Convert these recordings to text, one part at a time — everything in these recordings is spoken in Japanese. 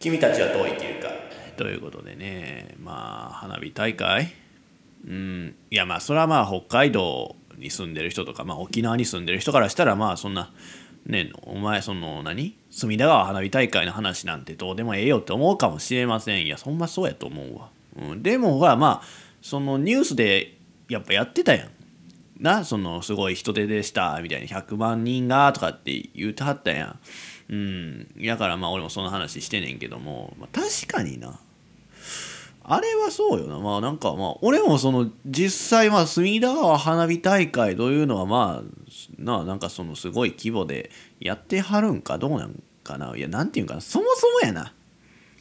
君たちはどう生きるか。ということでねまあ花火大会。うん。いやまあそれはまあ北海道に住んでる人とか、まあ、沖縄に住んでる人からしたらまあそんなねお前その何？隅田川花火大会の話なんてどうでもええよって思うかもしれません。いやそんなそうやと思うわ、うん、でもほらまあそのニュースでやっぱやってたやん。な？そのすごい人手でしたみたいに100万人がとかって言うてはったやん。うん。やからまあ俺もその話してねんけども、まあ、確かにな。あれはそうよな。まあなんかまあ俺もその実際まあ隅田川花火大会というのはまあななんかそのすごい規模でやってはるんかどうなんかな。いやなんていうんかな。そもそもやな。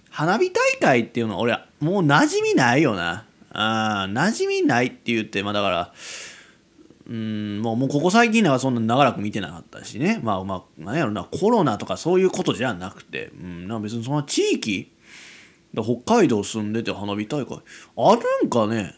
花火大会っていうのは俺はもう馴染みないよな。あ馴染みないって言ってまあだからうんもうもうここ最近ではそんな長らく見てなかったしね。まあまあ何やろな。コロナとかそういうことじゃなくて、うん、な別にその地域北海道住んでて花火大会。あるんかね。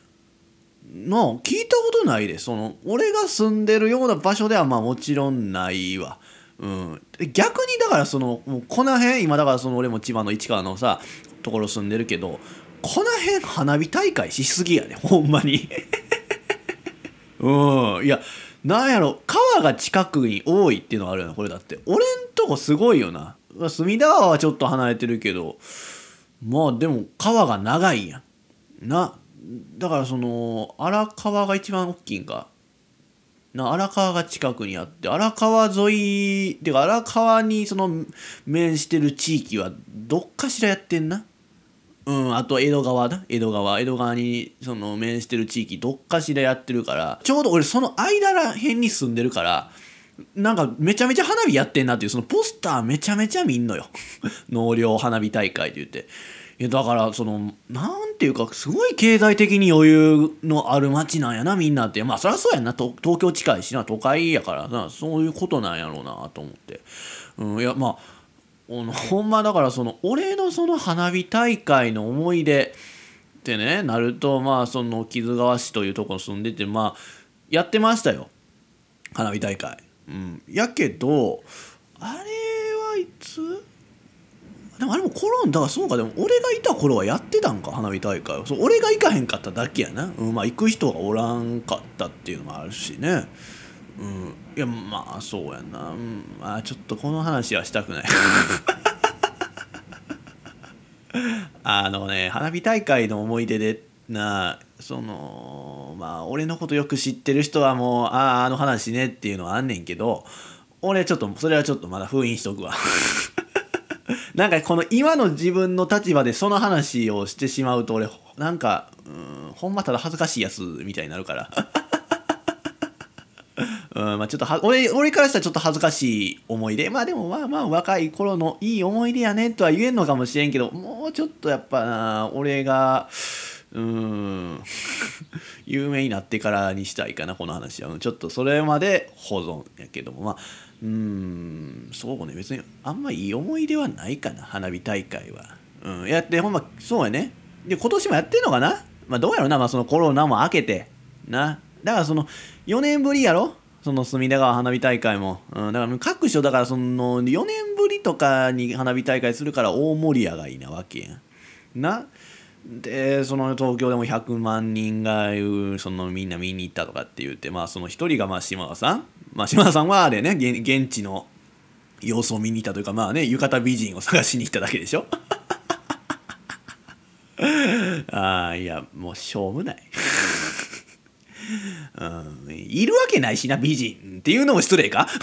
なあ聞いたことないで。その俺が住んでるような場所ではまあもちろんないわ。うん、逆にだからそのもうこの辺今だからその俺も千葉の市川のさところ住んでるけどこの辺花火大会しすぎやねほんまに。うん。いやなんやろ川が近くに多いっていうのはあるよなこれだって。俺んとこすごいよな。隅田川はちょっと離れてるけどまあでも川が長いやん。なだからその荒川が一番大きいんか。な荒川が近くにあって荒川沿いてか荒川にその面してる地域はどっかしらやってんな。うんあと江戸川だ。江戸川。江戸川にその面してる地域どっかしらやってるからちょうど俺その間らへんに住んでるからなんかめちゃめちゃ花火やってんなっていうそのポスターめちゃめちゃ見んのよ。納涼花火大会って言って。いやだからそのなんていうかすごい経済的に余裕のある街なんやなみんなって。まあそりゃそうやんな。東京近いしな。都会やからな。そういうことなんやろうなと思って、うん、いやまあほんまだからその俺のその花火大会の思い出ってねなるとまあその木津川市というところ住んでてまあやってましたよ。花火大会。うん、やけどあれはいつ？でもあれもコロンだからそうかでも俺がいた頃はやってたんか花火大会そう俺が行かへんかっただけやな、うん、まあ行く人がおらんかったっていうのもあるしね。うん。いやまあそうやな、うん、まあちょっとこの話はしたくない。あのね花火大会の思い出でなそのまあ俺のことよく知ってる人はもうあああの話ねっていうのはあんねんけど俺ちょっとそれはちょっとまだ封印しとくわ。なんかこの今の自分の立場でその話をしてしまうと俺なんかうんほんまただ恥ずかしいやつみたいになるから。うんまあ、ちょっとは俺俺からしたらちょっと恥ずかしい思い出。まあでもまあまあ若い頃のいい思い出やねとは言えんのかもしれんけどもうちょっとやっぱな俺がうん 有名になってからにしたいかなこの話は。ちょっとそれまで保存やけども。まあうんそうね。別にあんまいい思い出はないかな花火大会は。うん、やってほんまそうやね。で今年もやってんのかな？まあどうやろうな、まあ、そのコロナも明けてな。だからその4年ぶりやろ？その隅田川花火大会も、うん、だから各所だからその4年ぶりとかに花火大会するから大盛り上がりなわけやん。な？でその東京でも100万人がそのみんな見に行ったとかって言ってまあその一人がまあ島田さん、まあ、島田さんはあれね現地の様子を見に行ったというかまあね浴衣美人を探しに行っただけでしょ？ああいやもうしょうもない。うん、いるわけないしな美人っていうのも失礼か？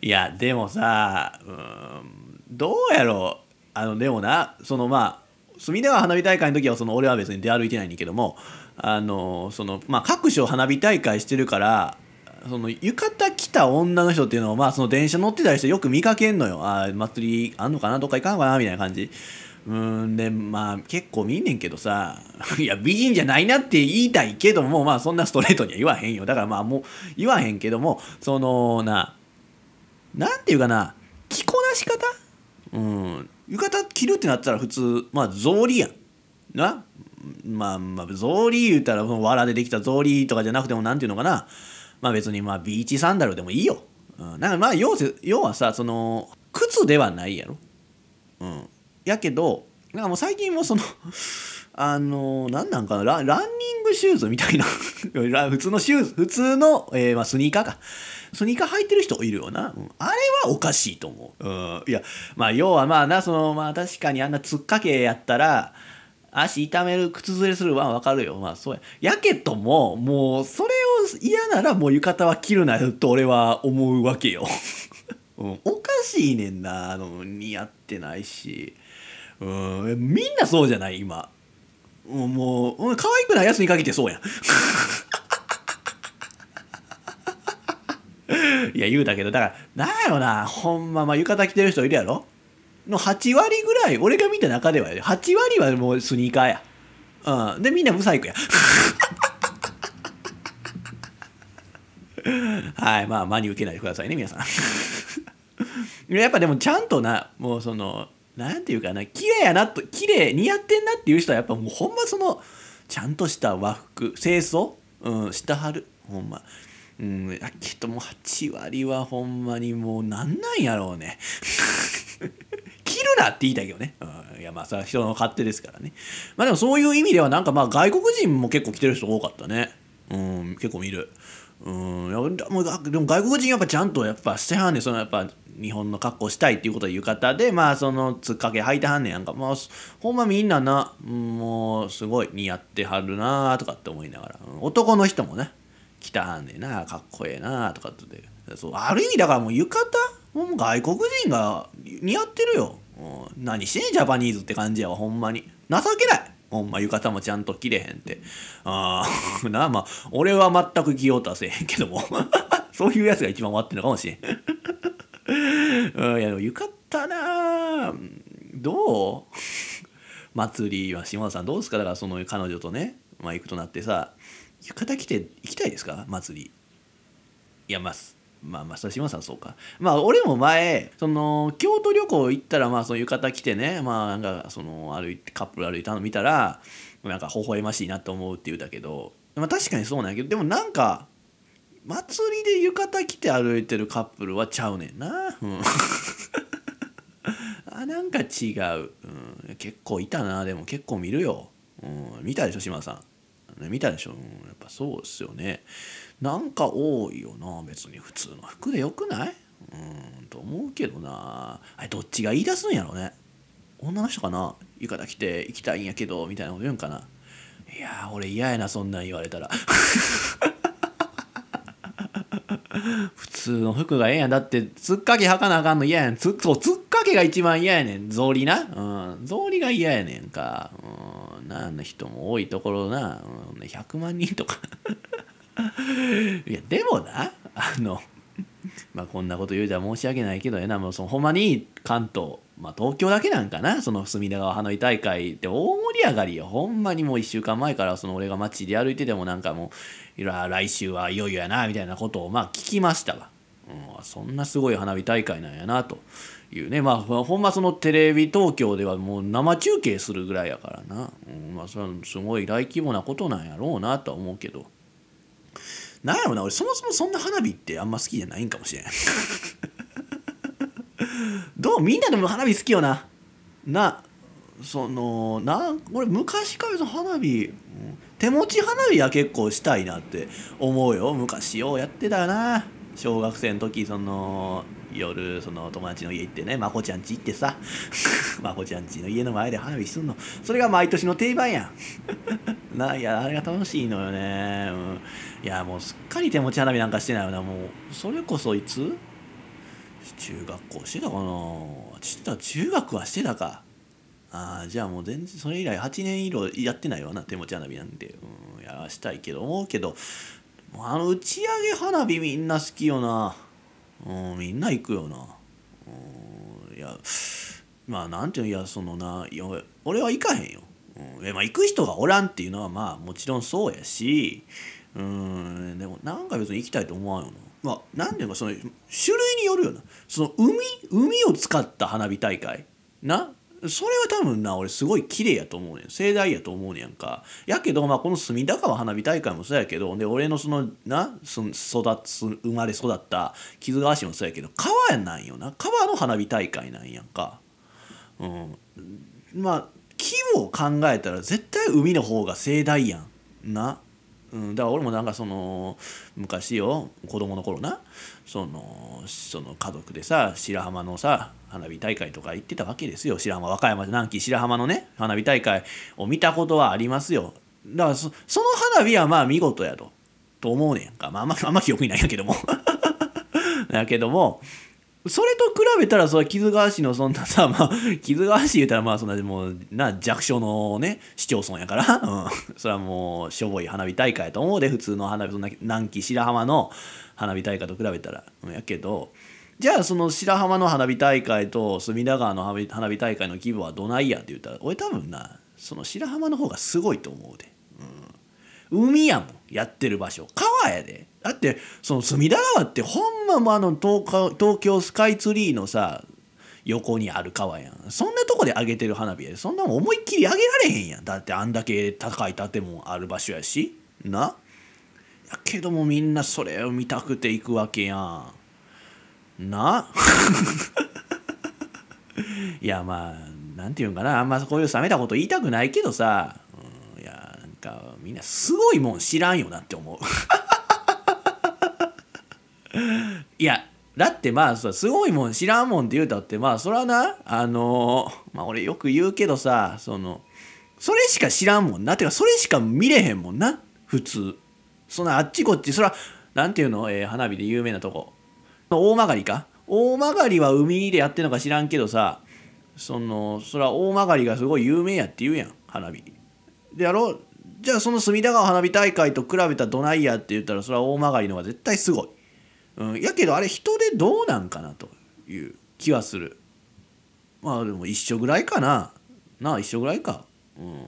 いやでもさ、うん、どうやろう？あのでもなそのまあ隅田川花火大会の時はその俺は別に出歩いてないんだけどもあのその、まあ、各所花火大会してるからその浴衣着た女の人っていうのをまあその電車乗ってたりしてよく見かけんのよ。あ祭りあんのかな？どっか行かんのかな？みたいな感じ。うんでまあ結構見んねんけどさ いや美人じゃないなって言いたいけどもまあそんなストレートには言わへんよ。だからまあもう言わへんけどもそのななんていうかな着こなし方？うん浴衣着るってなったら普通まあ草履やん。な？まあまあ草履言うたら藁でできた草履とかじゃなくてもなんていうのかな。まあ別にまあビーチサンダルでもいいよ、うん、なんかまあ要要はさその靴ではないやろ。うん。やけどなんかもう最近もその あのなんなんかなラランニングシューズみたいな 普通のシューズ普通の、えーまあ、スニーカーか。スニーカー履いてる人いるよな、うん、あれはおかしいと思う、うん、いやまあ要はまあなそのまあ確かにあんなつっかけやったら足痛める靴ずれするはわかるよ。まあそうや。やけどももうそれを嫌ならもう浴衣は着るなよと俺は思うわけよ、うん、おかしいねんなあの似合ってないし。うん。みんなそうじゃない？今。もう可愛くない？やつに限ってそうやん。いや言うたけどだからなんやろな。ほんままあ浴衣着てる人いるやろ？の8割ぐらい俺が見た中では8割はもうスニーカーや。うん。でみんなブサイクや。はい。まあ真に受けないでくださいね皆さん。やっぱでもちゃんとなもうそのなんていうかな綺麗やなと綺麗似合ってんなっていう人はやっぱもうほんまそのちゃんとした和服清楚、うん、したはる。ほんま。うん、やけどもう8割はほんまにもうなんなんやろうね。切るなって言いたいけどね、うん、いやまあそれは人の勝手ですからね。まあでもそういう意味ではなんかまあ外国人も結構来てる人多かったね。うん結構見る。うんいやでも外国人やっぱちゃんとやっぱしてはんねそのやっぱ日本の格好したいっていうことで浴衣でまあそのつっかけ履いてはんねやんか。まあほんまみんななもうすごい似合ってはるなとかって思いながら。男の人もね着たはんねんなかっこええなとかって。そうある意味だからもう浴衣もう外国人が似合ってるよ、うん、何してんジャパニーズって感じやわほんまに。情けない。ほんま浴衣もちゃんと着れへんって。ああ なあまあ俺は全く着ようとはせへんけども。そういうやつが一番終わってるのかもしれん。うん、いやでも浴衣などう？祭りは島田さんどうですか？だからその彼女とね、まあ、行くとなってさ浴衣着て行きたいですか？祭り。いやまあまあまあそれ島田さんそうか。まあ俺も前その京都旅行行ったらまあその浴衣着てねまあなんかその歩いてカップル歩いたの見たらなんか微笑ましいなと思うって言うたけどまあ確かにそうなんやけどでもなんか祭りで浴衣着て歩いてるカップルはちゃうねんな、うん、あなんか違う、うん、結構いたな。でも結構見るよ、うん、見たでしょ島さん。見たでしょ、うん、やっぱそうっすよね。なんか多いよな別に普通の服でよくない？うん。と思うけどな。あれどっちが言い出すんやろね。女の人かな？浴衣着て行きたいんやけどみたいなこと言うんかな。いや俺嫌やなそんなん言われたら。普通の服がええやん。だってつっかけ履かなあかんの嫌やん。つそうつっかけが一番嫌やねん。草履な。うん。草履が嫌やねんか。うん。なの人も多いところな、うん、100万人とか。いやでもなあのまあこんなこと言うじゃ申し訳ないけどえな。もうそのほんまに関東まあ東京だけなんかなその隅田川花火大会って大盛り上がりよ。ほんまにもう1週間前からその俺が街で歩いててもなんかもういや来週はいよいよやなみたいなことをまあ聞きましたわ、うん、そんなすごい花火大会なんやなというね。まあほんまそのテレビ東京ではもう生中継するぐらいやからな、うん、まあそれはすごい大規模なことなんやろうなとは思うけど。なんやろな俺そもそもそんな花火ってあんま好きじゃないんかもしれん。どう？みんなでも花火好きよな。なそのな俺昔からの花火、手持ち花火は結構したいなって思うよ。昔ようやってたよな。小学生の時その夜その友達の家行ってねまこちゃん家行ってさ。まこちゃん家 の家の前で花火すんの。それが毎年の定番やん。ないやあれが楽しいのよね、うん、いやもうすっかり手持ち花火なんかしてないよな。もうそれこそいつ中学校してたかな？してた中学はしてたか。ああじゃあもう全然それ以来8年以上やってないわな手持ち花火なんて、うん、やらしたいけど思うけど。あの打ち上げ花火みんな好きよな、うん、みんな行くよな、うん、いやまあなんていうのいやそのないや俺は行かへんよ、うん、まあ行く人がおらんっていうのはまあもちろんそうやし。うんでもなんか別に行きたいと思わんよな。まあ何ていうかその種類によるよな。その海海を使った花火大会。な？それは多分な俺すごい綺麗やと思うねん。盛大やと思うねやんか。やけどまあこの隅田川花火大会もそうやけどで俺のそのな？そ育つ生まれ育った木津川市もそうやけど川川なんよな。川の花火大会なんやんか。うん、まあ規模を考えたら絶対海の方が盛大やん。な？うん、だから俺もなんかその昔よ子供の頃なそのその家族でさ白浜のさ花火大会とか行ってたわけですよ。白浜和歌山南紀白浜のね花火大会を見たことはありますよ。だからその花火はまあ見事やとと思うねんか、まあ、あんまあんま記憶にないんやけども。やけどもそれと比べたらそれ木津川市のそんなさ、まあ、木津川市言うたらまあそんなもうな弱小のね市町村やから、うん、それはもうしょぼい花火大会やと思うで普通の花火そんな南紀白浜の花火大会と比べたら、うん、やけど。じゃあその白浜の花火大会と隅田川の花火花火大会の規模はどないやって言ったら俺多分なその白浜の方がすごいと思うで、うん、海やもんやってる場所。川やで。だってその隅田川ってほんまもあの東京スカイツリーのさ横にある川やん。そんなとこで上げてる花火やで。そんなもん思いっきり上げられへんやん。だってあんだけ高い建物ある場所やし。な。やけどもみんなそれを見たくて行くわけやん。な。いやまあなんていうんかな。あんまこういう冷めたこと言いたくないけどさ、うん、いやなんかみんなすごいもん知らんよなって思う。いやだってまあすごいもん知らんもんって言うたってまあそれはなあのまあ俺よく言うけどさそのそれしか知らんもんな。てかそれしか見れへんもんな。普通。そんなあっちこっちそらなんていうの、えー、花火で有名なとこ。大曲りか？大曲りは海でやってんのか知らんけどさそのそれは大曲がすごい有名やって言うやん花火。でやろう。じゃあその隅田川花火大会と比べたらどないやって言ったらそれは大曲りの方が絶対すごい、うん、やけどあれ人でどうなんかなという気はする。まあでも一緒ぐらいかな。なあ一緒ぐらいか。うん。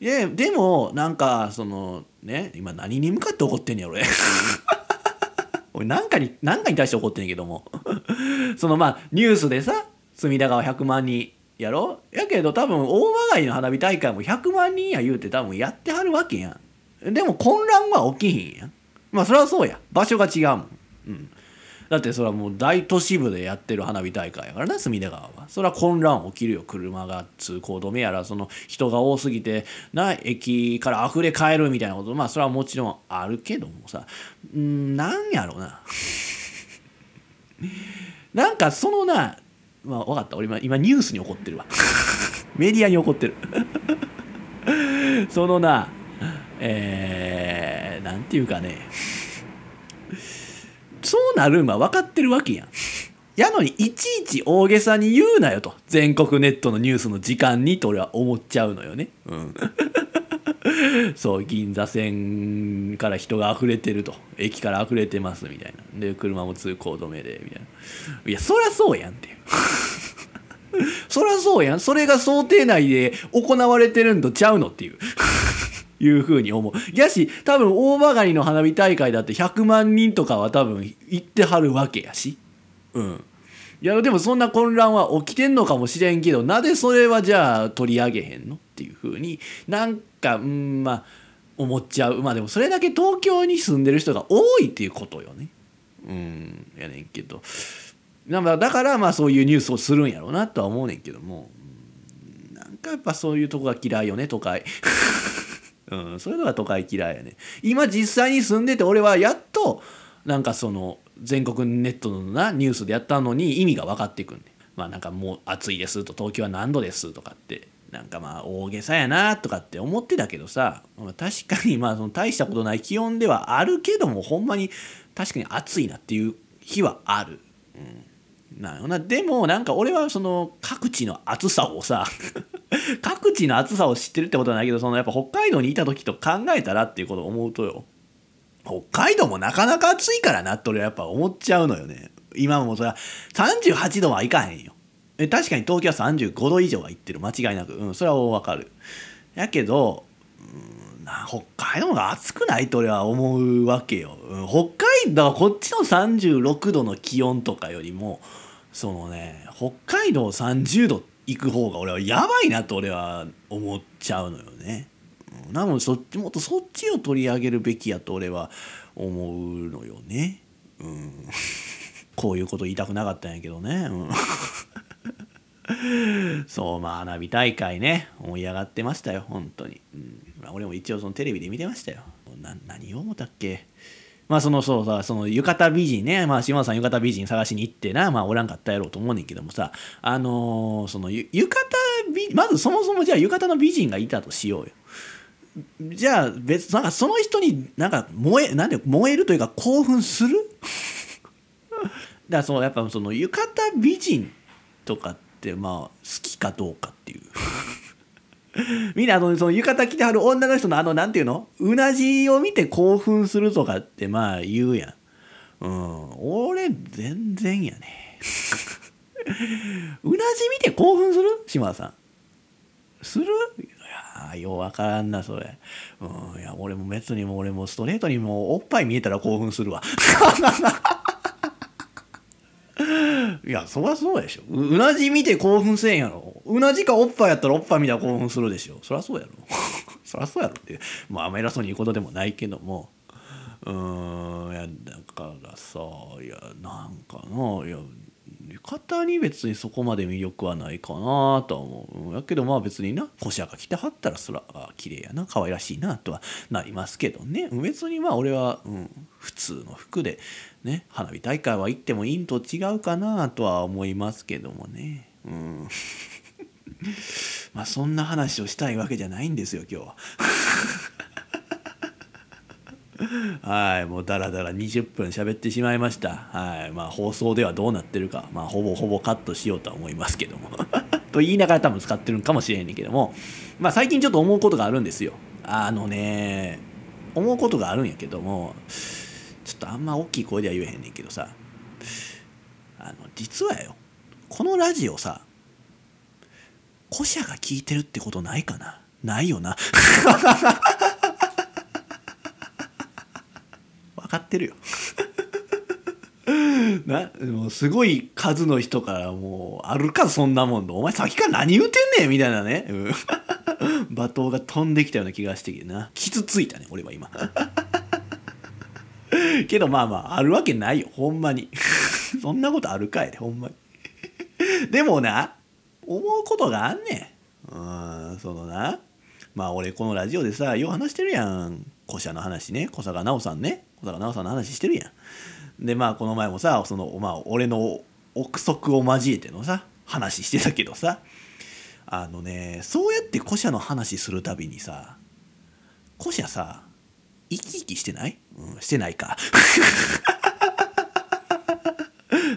ででもなんかそのね今何に向かって怒ってんねや俺。俺何かに何かに対して怒ってんねんけども。そのまあニュースでさ隅田川100万人やろ。やけど多分大曲の花火大会も100万人や言うて多分やってはるわけやん。でも混乱は起きひんやん。まあそれはそうや。場所が違うもん、うん、だってそれはもう大都市部でやってる花火大会やからな隅田川は。それは混乱起きるよ車が通行止めやらその人が多すぎてな駅から溢れ返るみたいなこと。まあそれはもちろんあるけどもさ。んなんやろうな。なんかそのなまあ分かった。俺今今ニュースに怒ってるわ。メディアに怒ってる。そのなえー、なんていうかね。そうなるんは分かってるわけやん。やのにいちいち大げさに言うなよと。全国ネットのニュースの時間にと俺は思っちゃうのよね。うん、そう銀座線から人が溢れてると。駅から溢れてますみたいな。で車も通行止めでみたいな。いやそりゃそうやんっていう。そりゃそうやん。それが想定内で行われてるんとちゃうのっていう。いうふうに思う。やし、多分大曲の花火大会だって100万人とかは多分行ってはるわけやし。うん。いや、でもそんな混乱は起きてんのかもしれんけど、なぜそれはじゃあ取り上げへんのっていうふうになんか、うん、まあ、思っちゃう。まあでもそれだけ東京に住んでる人が多いっていうことよね。うん、やねんけど。だからまあそういうニュースをするんやろうなとは思うねんけども。なんかやっぱそういうとこが嫌いよね、都会。うん、そういうのが都会嫌いやね。今実際に住んでて俺はやっとなんかその全国ネットのなニュースでやったのに意味が分かってくんでまあなんかもう暑いですと東京は何度ですとかってなんかまあ大げさやなとかって思ってたけどさま確かにまあその大したことない気温ではあるけどもほんまに確かに暑いなっていう日はある。うん。なよな。でもなんか俺はその各地の暑さをさ 各地の暑さを知ってるってことはないけどそのやっぱ北海道にいた時と考えたらっていうことを思うとよ。北海道もなかなか暑いからなって俺はやっぱ思っちゃうのよね。今もそれは38度はいかへんよ。え確かに東京は35度以上はいってる。間違いなく。うんそれはわかる。やけどな北海道が暑くないと俺は思うわけよ、うん、北海道はこっちの36度の気温とかよりもそのね北海道30度行く方が俺はやばいなと俺は思っちゃうのよね。なのでそっちもっとそっちを取り上げるべきやと俺は思うのよね。うん。こういうこと言いたくなかったんやけどね、うん、そうまあ花火大会ね。盛り上がってましたよ本当に、うん。まあ、俺も一応そのテレビで見てましたよ。何を思ったっけ？まあそのそうさその浴衣美人ね。まあ島田さん浴衣美人探しに行ってな。まあおらんかったやろうと思うねんけどもさ。あのー、その浴衣美まずそもそもじゃあ浴衣の美人がいたとしようよ。じゃあ別なんかその人になんか燃えなんで燃えるというか興奮する？だからそうやっぱその浴衣美人とかってまあ好きかどうかっていう。みんなあのその浴衣着てはる女の人のあのなんていうの？うなじを見て興奮するとかってまあ言うやん。うん、俺全然やね。うなじ見て興奮する？島田さん。する？いやようわからんなそれ。うん、いや俺も別にも俺もストレートにもおっぱい見えたら興奮するわ。いやそりゃそうでしょ。うなじ見て興奮せんやろ。うなじかおっぱいやったらおっぱい見たら興奮するでしょ。そりゃそうやろ。そりゃそうやろってまあ偉そうに言うことでもないけども。うーんいやだからさいやなんかのいや浴衣に別にそこまで魅力はないかなとは思う。やけどまあ別にな古社が着てはったらそら綺麗やな。可愛らしいなとはなりますけどね。別にまあ俺は、うん、普通の服でね花火大会は行ってもいいんと違うかなとは思いますけどもね。うん。まあそんな話をしたいわけじゃないんですよ今日は。はいもうだらだら20分喋ってしまいました。はいまあ放送ではどうなってるかまあほぼほぼカットしようとは思いますけども。と言いながら多分使ってるんかもしれへんねんけども。まあ最近ちょっと思うことがあるんですよ。あのね思うことがあるんやけどもちょっとあんま大きい声では言えへんねんけどさ。あの実はよこのラジオさ古社が聞いてるってことないかな？ないよな 分かってるよ。なもうすごい数の人からもうあるかそんなもんの。お前さっきから何言うてんねんみたいなね、うん、罵倒が飛んできたような気がしてきてな。傷ついたね俺は今。けどまあまああるわけないよほんまに。そんなことあるかいでほんまに。でもな思うことがあんねん。うんそのな。まあ俺このラジオでさよう話してるやん。古社の話ね。小坂奈緒さんね。小坂奈緒さんの話してるやん。でまあこの前もさそのまあ俺の憶測を交えてのさ話してたけどさ。あのねそうやって古社の話するたびにさ古社さ生き生きしてない、うん、してないか。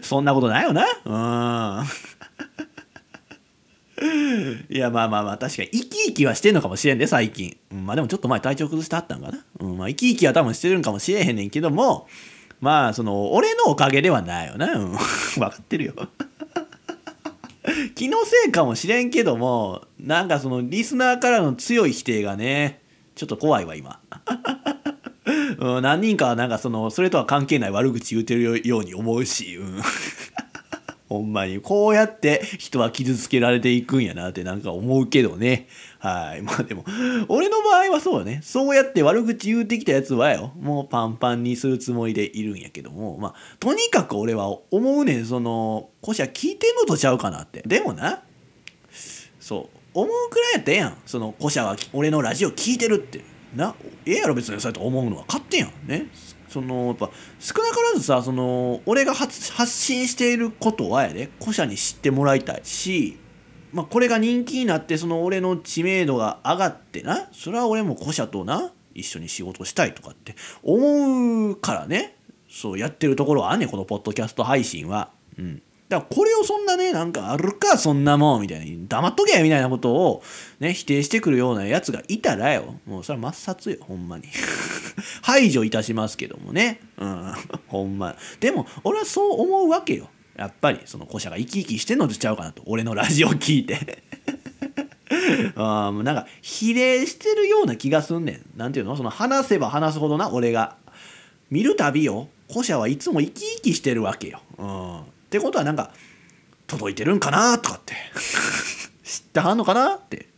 そんなことないよな。うん。いやまあまあまあ確かに生き生きはしてんのかもしれんで最近、うん、まあでもちょっと前体調崩してはったんかな、うん、まあ生き生きは多分してるんかもしれへんねんけどもまあその俺のおかげではないよな、うん、分かってるよ。気のせいかもしれんけどもなんかそのリスナーからの強い否定がねちょっと怖いわ今。うん、何人かはなんかそのそれとは関係ない悪口言うてるように思うし、うん。ほんまに。こうやって人は傷つけられていくんやなってなんか思うけどね。はい。まあでも、俺の場合はそうだね。そうやって悪口言うてきたやつはよ、もうパンパンにするつもりでいるんやけども、まあ、とにかく俺は思うねん、その、こしゃ聞いてんのとちゃうかなって。でもな、そう、思うくらいやったやん。その、こしゃは俺のラジオ聞いてるって。な、ええやろ別にそうやって思うのは。勝手やん。ね。そのやっぱ少なからずさその俺が発信していることはやで古社に知ってもらいたいし、まあ、これが人気になってその俺の知名度が上がってなそれは俺も古社とな一緒に仕事したいとかって思うからねそうやってるところはあんねこのポッドキャスト配信は。うんだからこれをそんなねなんかあるかそんなもんみたいに黙っとけみたいなことをね否定してくるようなやつがいたらよ。もうそれは抹殺よほんまに。排除いたしますけどもね。うん。ほんま。でも俺はそう思うわけよ。やっぱりその古社が生き生きしてんのとちゃうかなと。俺のラジオ聞いて。あもうなんか比例してるような気がすんねん。なんていうの？その話せば話すほどな俺が。見るたびよ。古社はいつも生き生きしてるわけよ。うん。ってことはなんか届いてるんかなとかって。知ってはんのかなって。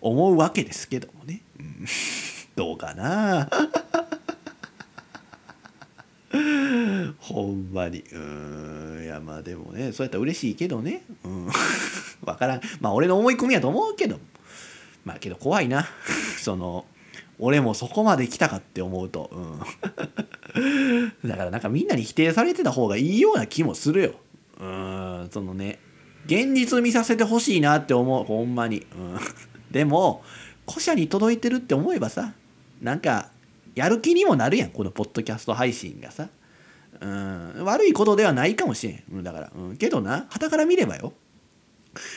思うわけですけどもね、うん、どうかな。ほんまに。うーん。いやまあでもねそうやったら嬉しいけどね。うん。分からん。まあ俺の思い込みやと思うけどまあけど怖いな。その俺もそこまで来たかって思うと、うん、だからなんかみんなに否定されてた方がいいような気もするよ。うんそのね現実見させてほしいなって思う。ほんまに、うん、でも古社に届いてるって思えばさなんかやる気にもなるやんこのポッドキャスト配信がさ。うん悪いことではないかもしれん、うん、だから、うん、けどな傍から見ればよ。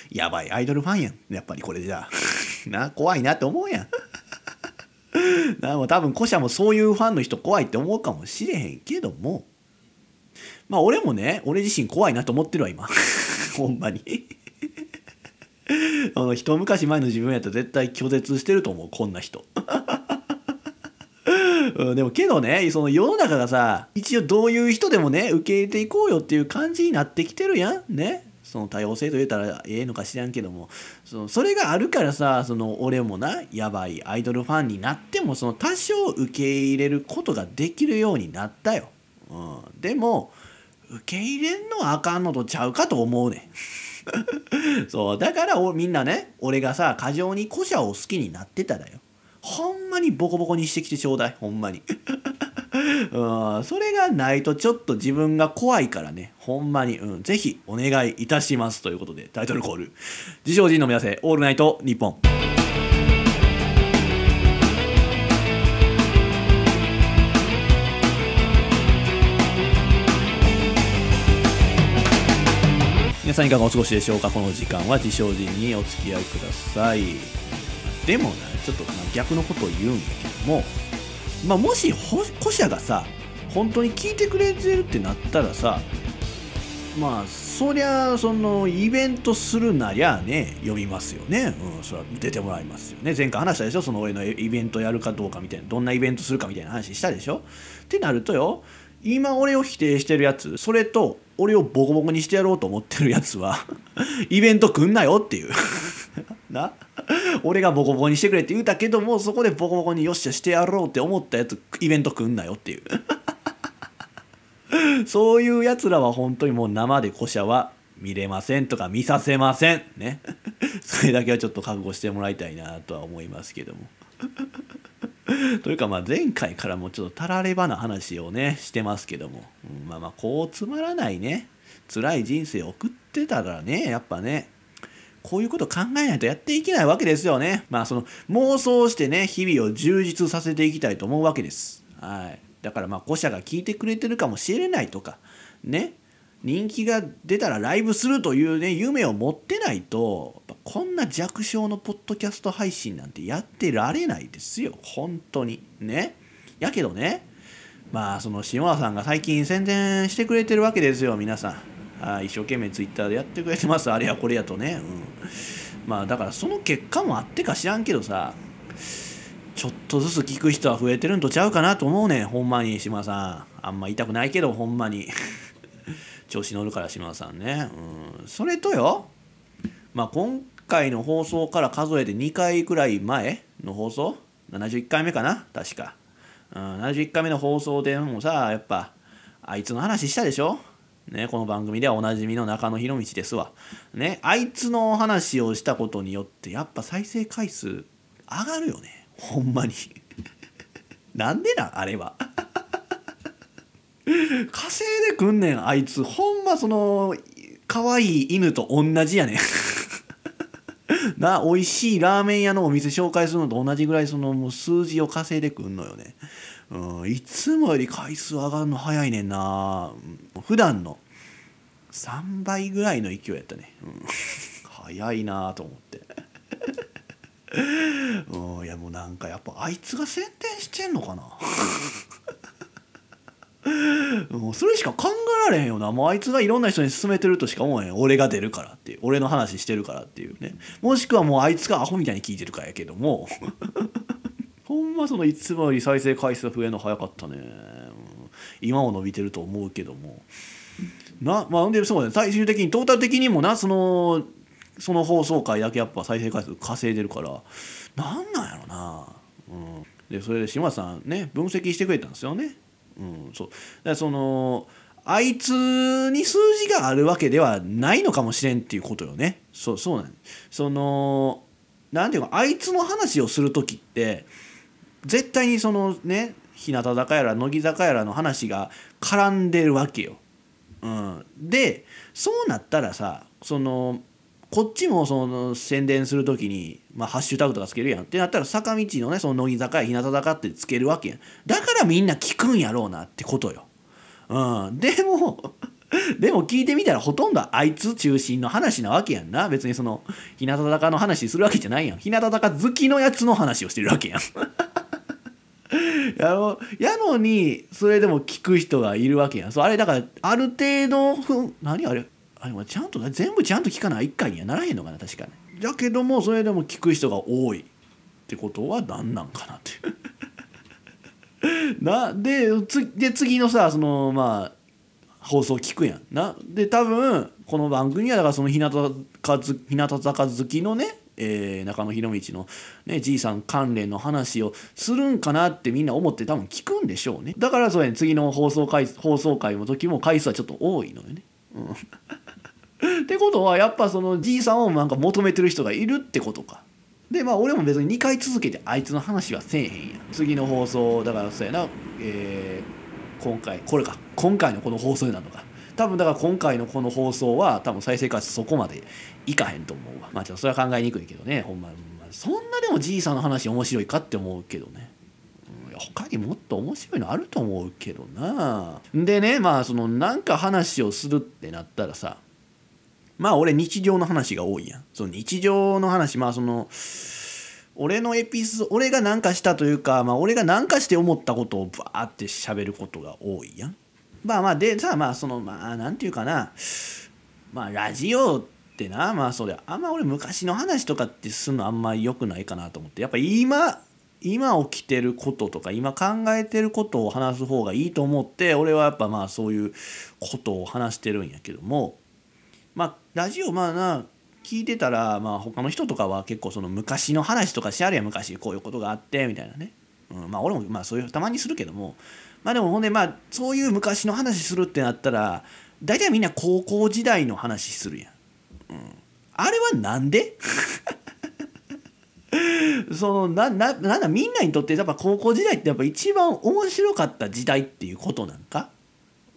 やばいアイドルファンやん。やっぱりこれじゃあ。な怖いなって思うやん。なも多分古社もそういうファンの人怖いって思うかもしれへんけども。まあ俺もね俺自身怖いなと思ってるわ今。ほんまに。あの一昔前の自分やったら絶対拒絶してると思うこんな人。うん、でもけどねその世の中がさ一応どういう人でもね受け入れていこうよっていう感じになってきてるやん。ね。その多様性と言ったらええのか知らんけども。そのそれがあるからさその俺もなやばいアイドルファンになってもその多少受け入れることができるようになったよ、うん、でも受け入れんのはあかんのとちゃうかと思うねん。そう。だからみんなね俺がさ過剰に古社を好きになってただよ。ほんまにボコボコにしてきてちょうだい。ほんまに。うんそれがないとちょっと自分が怖いからね。ほんまに、うん、ぜひお願いいたしますということでタイトルコール。自称人の皆さんオールナイトニッポン。皆さんいかがお過ごしでしょうか？この時間は自称人にお付き合いください。でもねちょっと逆のことを言うんやけども、まあ、もし古社がさ本当に聞いてくれてるってなったらさまあそりゃそのイベントするなりゃね呼びますよね。うんそれは出てもらいますよね。前回話したでしょ？その俺のイベントやるかどうかみたいなどんなイベントするかみたいな話したでしょ？ってなるとよ今俺を否定してるやつそれと俺をボコボコにしてやろうと思ってるやつは イベント来んなよっていう。な？俺がボコボコにしてくれって言うたけどもそこでボコボコによっしゃしてやろうって思ったやつイベント来んなよっていう。そういうやつらは本当にもう生で古社は見れませんとか見させません。ね。それだけはちょっと覚悟してもらいたいなとは思いますけども。というかまあ前回からもちょっとたらればな話をねしてますけども、うん、まあまあこうつまらないね辛い人生を送ってたらねやっぱねこういうこと考えないとやっていけないわけですよね。まあその妄想してね日々を充実させていきたいと思うわけです。はい。だからまあ古社が聞いてくれてるかもしれないとかね人気が出たらライブするというね夢を持ってないとこんな弱小のポッドキャスト配信なんてやってられないですよ。本当に。ね。やけどね。まあその下田さんが最近宣伝してくれてるわけですよ。皆さん。あ一生懸命ツイッターでやってくれてます。あれやこれやとね、うん、まあだからその結果もあってか知らんけどさ。ちょっとずつ聞く人は増えてるんとちゃうかなと思うねほんまに島田さん。あんま言いたくないけどほんまに。調子乗るから島田さんね、うん、それとよ。まあ今回の放送から数えて2回くらい前の放送？71回目かな？確か、うん、71回目の放送でもさやっぱあいつの話したでしょ？ね、この番組ではおなじみの中野博道ですわ。ね、あいつの話をしたことによってやっぱ再生回数上がるよね。ほんまに。なんでなあれは。稼いでくんねんあいつほんまその可愛い犬と同じやねん な美味しいラーメン屋のお店紹介するのと同じぐらいそのもう数字を稼いでくんのよね、うん、いつもより回数上がるの早いねんな。普段の3倍ぐらいの勢いやったね、うん、早いなと思って。うんいやもうなんかやっぱあいつが宣伝してんのかな。もうそれしか考えられへんよな。もうあいつがいろんな人に勧めてるとしか思えへん俺が出るからっていう。俺の話してるからっていうね。もしくはもうあいつがアホみたいに聞いてるからやけども。ほんまそのいつもより再生回数増えるの早かったね、うん、今も伸びてると思うけども。なまあでそうね。最終的にトータル的にもなそのその放送回だけやっぱ再生回数稼いでるから。なんなんやろな、うん、でそれで島さんね分析してくれたんですよね。うん、そう。だからそのあいつに数字があるわけではないのかもしれんっていうことよね。そうそうなん。そのなんていうかあいつの話をする時って絶対にそのね日向坂やら乃木坂やらの話が絡んでるわけよ。うん、でそうなったらさそのこっちもその宣伝する時に、まあ、ハッシュタグとかつけるやん。ってなったら坂道のねその乃木坂や日向坂ってつけるわけやん。だからみんな聞くんやろうなってことよ。うん、でも でも聞いてみたらほとんどあいつ中心の話なわけやんな。別にその日向坂の話するわけじゃないやん。日向坂好きのやつの話をしてるわけやん。やろやのにそれでも聞く人がいるわけやん。そうあれだからある程度ふ何あれ？あれちゃんと全部ちゃんと聞かない一回にはならへんのかな確かに。だけどもそれでも聞く人が多いってことは何なんかなって。なでつで次のさそのまあ放送聞くやん。なで多分この番組はだからその日向坂ず日向坂好きのね、えー中野博道の、ね、じいさん関連の話をするんかなってみんな思って多分聞くんでしょうね。だからそうやね次の放送回放送回の時も回数はちょっと多いのよね。うん、ってことはやっぱそのじいさんをなんか求めてる人がいるってことか。でまあ俺も別に2回続けてあいつの話はせえへんや次の放送だからそうやな、えー今回これか。今回のこの放送になるのか。多分だから今回のこの放送は多分再生回数そこまでいかへんと思うわ。まあちょっとそれは考えにくいけどね。ほんま、そんなでもじいさんの話面白いかって思うけどね。うんいや他にもっと面白いのあると思うけどな。でねまあそのなんか話をするってなったらさまあ俺日常の話が多いやん。その日常の話まあその俺のエピソード俺が何かしたというか、まあ、俺が何かして思ったことをバーって喋ることが多いやん。まあまあでさまあそのまあなんていうかな。まあラジオってなまあそれあんま俺昔の話とかってすんのあんまり良くないかなと思って。やっぱ今今起きてることとか今考えてることを話す方がいいと思って俺はやっぱまあそういうことを話してるんやけども。まあラジオまあな聞いてたら、まあ、他の人とかは結構その昔の話とかしあるやん昔こういうことがあってみたいなね、うん、まあ俺もまあそういうたまにするけども。まあでもほんでまあそういう昔の話するってなったら大体みんな高校時代の話するやん、うん、あれはなんで？そのなななんだみんなにとってやっぱ高校時代ってやっぱ一番面白かった時代っていうことなんか、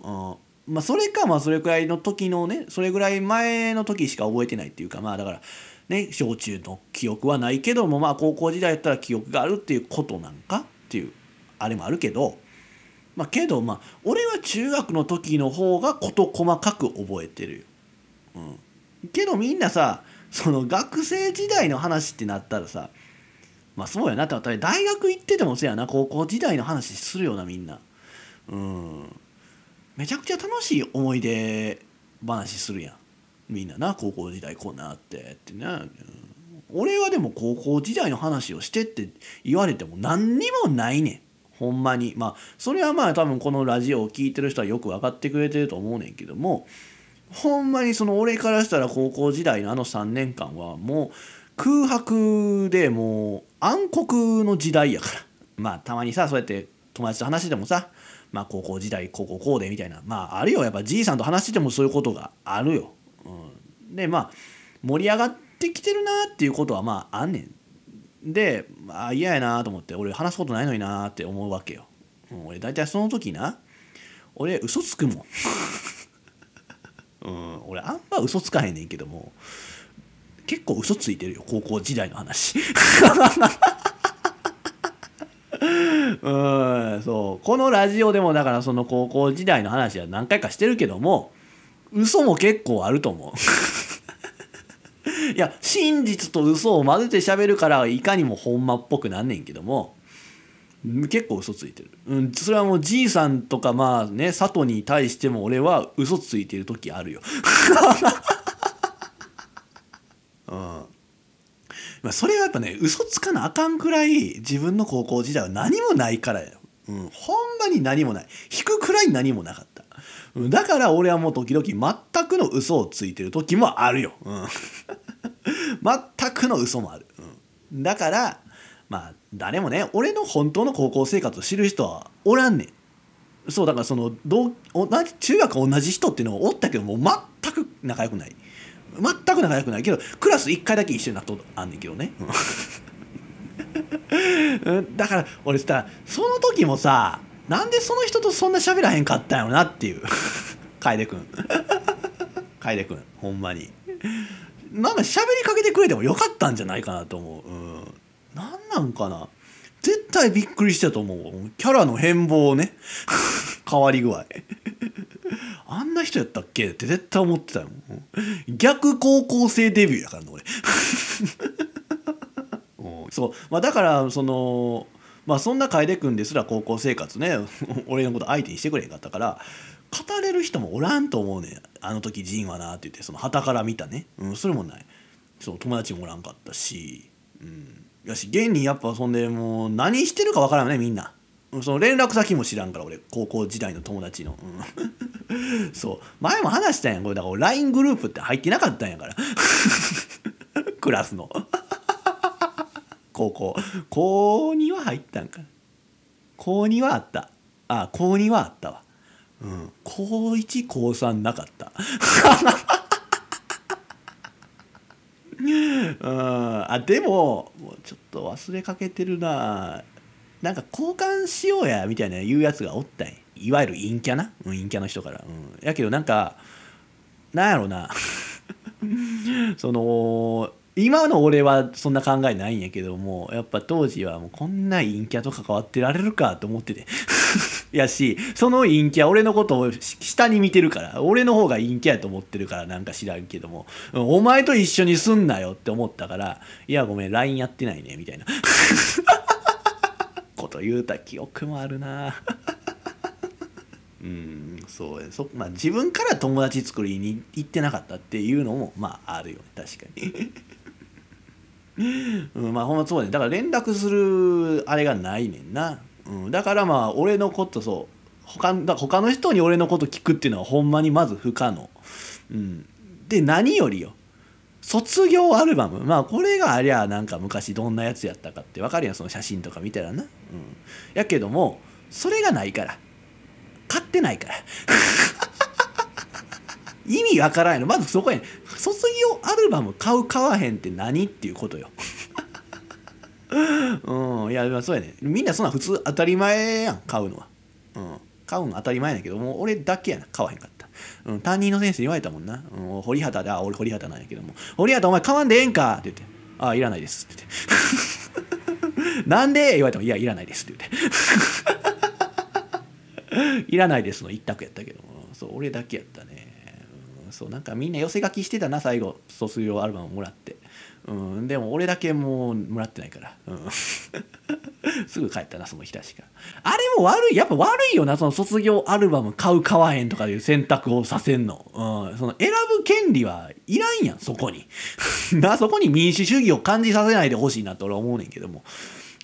うん、まあそれかまあそれくらいの時のねそれぐらい前の時しか覚えてないっていうかまあだからね小中の記憶はないけどもまあ高校時代やったら記憶があるっていうことなんかっていうあれもあるけどまあけどまあ俺は中学の時の方が事細かく覚えてるよ。うん、けどみんなさその学生時代の話ってなったらさまあそうやなって大学行っててもそうやな高校時代の話するよなみんな。うんめちゃくちゃ楽しい思い出話するやん。みんなな高校時代こうなってってな、うん俺はでも高校時代の話をしてって言われても何にもないねん。ほんまに。まあそれはまあ多分このラジオを聴いてる人はよく分かってくれてると思うねんけども。ほんまにその俺からしたら高校時代のあの3年間はもう空白でもう暗黒の時代やから。まあたまにさそうやって友達と話してもさまあ高校時代こうこうこうでみたいなまああるよやっぱじいさんと話しててもそういうことがあるよ。うん、でまあ盛り上がってきてるなっていうことはまああんねん。でまあ嫌やなと思って俺話すことないのになって思うわけよ。うん、俺大体その時な俺嘘つくもん。うん、俺あんま嘘つかへんねんけども結構嘘ついてるよ高校時代の話。うんそう。このラジオでもだからその高校時代の話は何回かしてるけども嘘も結構あると思う。いや真実と嘘を混ぜて喋るからいかにもほんまっぽくなんねんけども結構嘘ついてる、うん、それはもうじいさんとかまあね佐藤に対しても俺は嘘ついてる時あるよ。うん。まあそれはやっぱね嘘つかなあかんくらい自分の高校時代は何もないからや、うん、ほんまに何もない。引くくらい何もなかった。だから俺はもう時々全くの嘘をついてる時もあるよ、うん、全くの嘘もある、うん、だからまあ誰もね俺の本当の高校生活を知る人はおらんねん。そうだからその同同じ中学同じ人っていうのがおったけども全く仲良くない。全く仲良くないけどクラス1回だけ一緒になったことあんねんけどね。うん。だから俺さその時もさなんでその人とそんな喋らへんかったんやろなっていう。楓君。楓君ほんまに。なんか喋りかけてくれてもよかったんじゃないかなと思う、うん、なんなんかな。絶対びっくりしたと思う。キャラの変貌ね 変わり具合。あんな人やったっけ？って絶対思ってたよ。逆高校生デビューやからな俺。そう、まあ、だからそのまあそんな楓君ですら高校生活ね 俺のこと相手にしてくれへんかったから語れる人もおらんと思うねん。あの時ジンはなって言ってその旗から見たね、うん、それもない。そう友達もおらんかったし、うん、やし現にやっぱそんでもう何してるかわからんねみんなその連絡先も知らんから俺。高校時代の友達の、うん、そう。前も話したん。やこれだから LINE グループって入ってなかったんやから。クラスの。高校。高2は入ったんか高2はあった。あ高2はあったわ。うん。高1高3なかった。うん。あでももうちょっと忘れかけてるな。なんか交換しようやみたいな言うやつがおったんいわゆる陰キャな、うん、陰キャの人から、うん、やけどなんかなんやろな。その今の俺はそんな考えないんやけどもやっぱ当時はもうこんな陰キャと関わってられるかと思ってて。やしその陰キャ俺のことを下に見てるから。俺の方が陰キャやと思ってるからなんか知らんけども。お前と一緒にすんなよって思ったからいやごめん LINE やってないねみたいな。こと言うた記憶もあるな。うんそうそ、まあ、自分から友達作りに行ってなかったっていうのもまああるよね。確かに。うん、まあほんまそうね。だから連絡するあれがないねんな、うん、だからまあ俺のことそう。他だ他の人に俺のこと聞くっていうのはほんまにまず不可能、うん、で何よりよ。卒業アルバム？まあこれがありゃなんか昔どんなやつやったかって分かるやんその写真とか見たらな、うん、やけどもそれがないから。買ってないから。意味わからんのまずそこやね卒業アルバム買う買わへんって何っていうことよ。うん。いやまあそうやねみんなそんな普通当たり前やん買うのは。うん。買うの当たり前やけどもう俺だけやな。買わへんかった、うん、担任の先生に言われたもんな、うん、堀畑であ俺堀畑なんやけども堀畑お前かわんでええんか？って言ってああいらないですって言って なんで？言われてもいやいらないですって言って。いらないですの一択やったけど。もそう俺だけやったね。そうなんかみんな寄せ書きしてたな最後。卒業アルバムもらって、うん、でも俺だけもうもらってないから、うん、すぐ帰ったなその日確か。あれも悪い。やっぱ悪いよなその卒業アルバム買う買わへんとかいう選択をさせんの,、うん、その選ぶ権利はいらんやんそこに。なそこに民主主義を感じさせないでほしいなって俺は思うねんけども。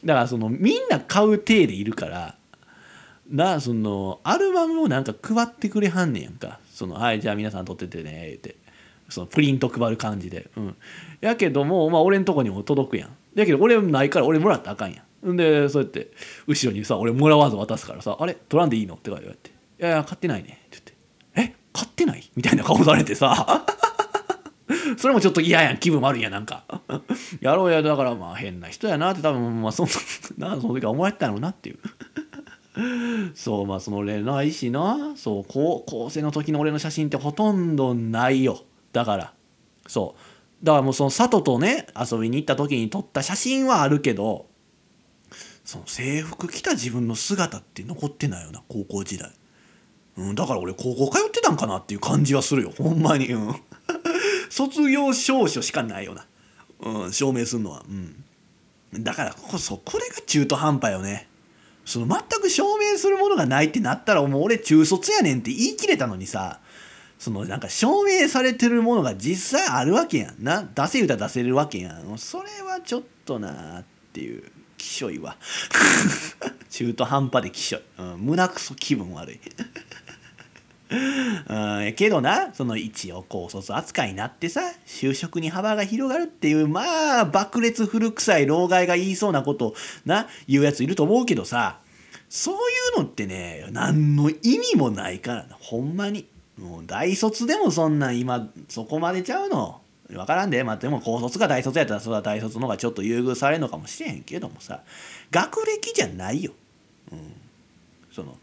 だからそのみんな買う体でいるからなそのアルバムをなんか配ってくれはんねんやんか。その「はいじゃあ皆さん撮っててね」って。そのプリント配る感じで。うん。やけどもまあ俺んとこにも届くやん。やけど俺ないから俺もらったらあかんやん。んでそうやって後ろにさ俺もらわず渡すからさ「あれ？取らんでいいの?」って言われて「いやいや買ってないね」って言って「え？買ってない?」みたいな 顔されてさ。それもちょっと嫌やん。気分悪いやんなんか。やろうや。だからまあ変な人やなって。多分まあそなその時は思われたのなっていう。そうまあその俺ないしな。そう高校生の時の俺の写真ってほとんどないよ。だから。そう。だからもうその里とね遊びに行った時に撮った写真はあるけどその制服着た自分の姿って残ってないよな高校時代、うん、だから俺高校通ってたんかなっていう感じはするよ。ほんまに。うん。卒業証書しかないよな、うん、証明するのは。うん。だからこそこれが中途半端よね。その全く証明するものがないってなったらもう俺中卒やねんって言い切れたのにさ。そのなんか証明されてるものが実際あるわけやんな。出せ歌出せるわけやん。それはちょっとなっていうきしょいわ。中途半端できしょい、うん、胸くそ気分悪い。うん。けどなその一応高卒扱いになってさ就職に幅が広がるっていうまあ爆裂古臭い老害が言いそうなことな言うやついると思うけどさそういうのってね何の意味もないからな。ほんまに。もう大卒でもそんなん今そこまでちゃうの？分からんで、まあ、でも高卒が大卒やったらそれは大卒の方がちょっと優遇されるのかもしれへんけどもさ。学歴じゃないよ、うん、その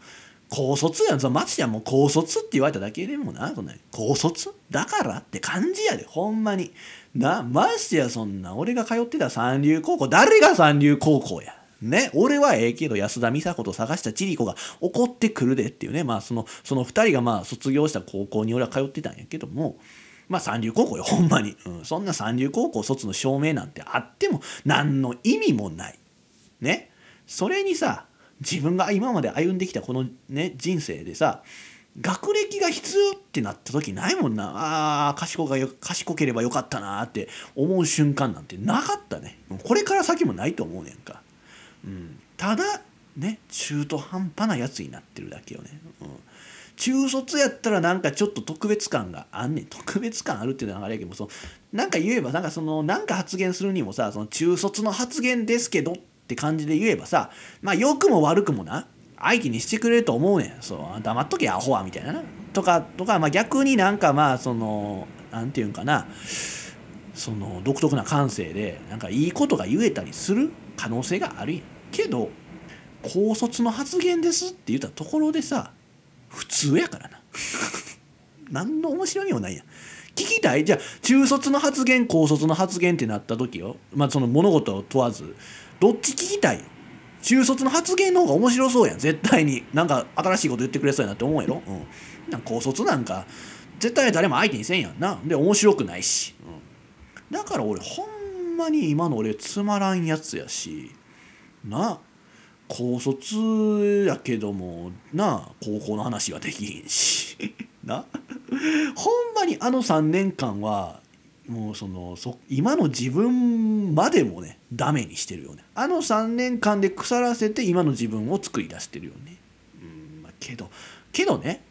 高卒やん。その松ちゃんも高卒って言われただけでもな。そんな高卒だからって感じやで。ほんまに。なましてやそんな俺が通ってた三流高校誰が三流高校や？ね、俺はええけど安田美沙子と探した千里子が怒ってくるでっていうね。まあそのその2人がまあ卒業した高校に俺は通ってたんやけどもまあ三流高校よ ほんまに、うん、そんな三流高校卒の証明なんてあっても何の意味もない。ね。それにさ自分が今まで歩んできたこのね人生でさ学歴が必要ってなった時ないもんな。あ賢が賢ければよかったなって思う瞬間なんてなかったね。これから先もないと思うねんか、うん、ただね中途半端なやつになってるだけよね、うん、中卒やったらなんかちょっと特別感があんねん。特別感あるっていうのはあれやけどそのなんか言えばなんかそのなんか発言するにもさその中卒の発言ですけどって感じで言えばさまあ良くも悪くもな相手にしてくれると思うねん。そう黙っとけアホはみたいな。とかとか、まあ、逆になんかまあそのなんていうんかな。その独特な感性でなんかいいことが言えたりする可能性があるやん。けど高卒の発言ですって言ったところでさ普通やからな。何の面白みもないやん。聞きたい？じゃあ中卒の発言高卒の発言ってなった時よ。まあその物事を問わずどっち聞きたい？よ中卒の発言の方が面白そうやん。絶対に。なんか新しいこと言ってくれそうやなって思うやろ、うん、なん高卒なんか絶対誰も相手にせんやんな。で面白くないし、うん、だから俺ほんまに今の俺つまらんやつやしな高卒やけどもな高校の話はできひんし な。ほんまにあの3年間はもうそのそ今の自分までもねダメにしてるよね。あの3年間で腐らせて今の自分を作り出してるよね。うんまあけどけどね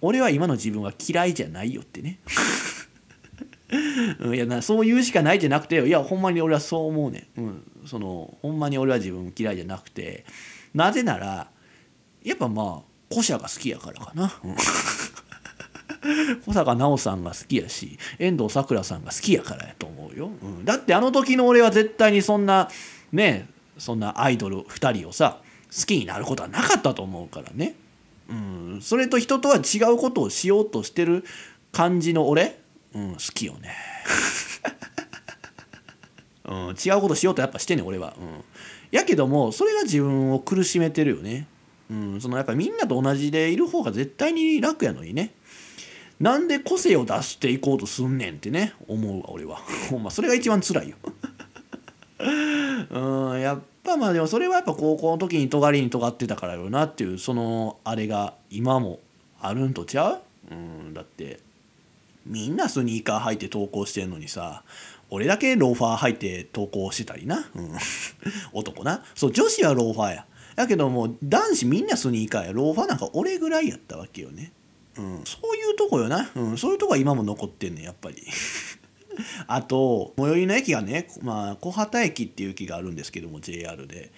俺は今の自分は嫌いじゃないよってね。いやなそう言うしかないじゃなくていやほんまに俺はそう思うねん、うん、そのほんまに俺は自分嫌いじゃなくて。なぜならやっぱまあ古社が好きやからかな、うん。小坂奈緒さんが好きやし遠藤さくらさんが好きやからやと思うよ、うん、だってあの時の俺は絶対にそんなねそんなアイドル2人をさ好きになることはなかったと思うからね、うん、それと人とは違うことをしようとしてる感じの俺、うん、好きよね、うん、違うことしようとやっぱしてね俺は、うん、やけどもそれが自分を苦しめてるよね。うん、そのやっぱみんなと同じでいる方が絶対に楽やのにね。なんで個性を出していこうとすんねんってね思うわ俺は。ほんまそれが一番辛いよ。うんやっぱまあでもそれはやっぱ高校の時に尖りに尖ってたからよなっていうそのあれが今もあるんとちゃう？うんだってみんなスニーカー履いて投稿してんのにさ俺だけローファー履いて投稿してたりな、うん、男な。そう女子はローファーや。だけども男子みんなスニーカーや。ローファーなんか俺ぐらいやったわけよね。うん、そういうとこよな、うん、そういうとこは今も残ってんねやっぱり。あと最寄りの駅がね、まあ、小畑駅っていう駅があるんですけども JR で、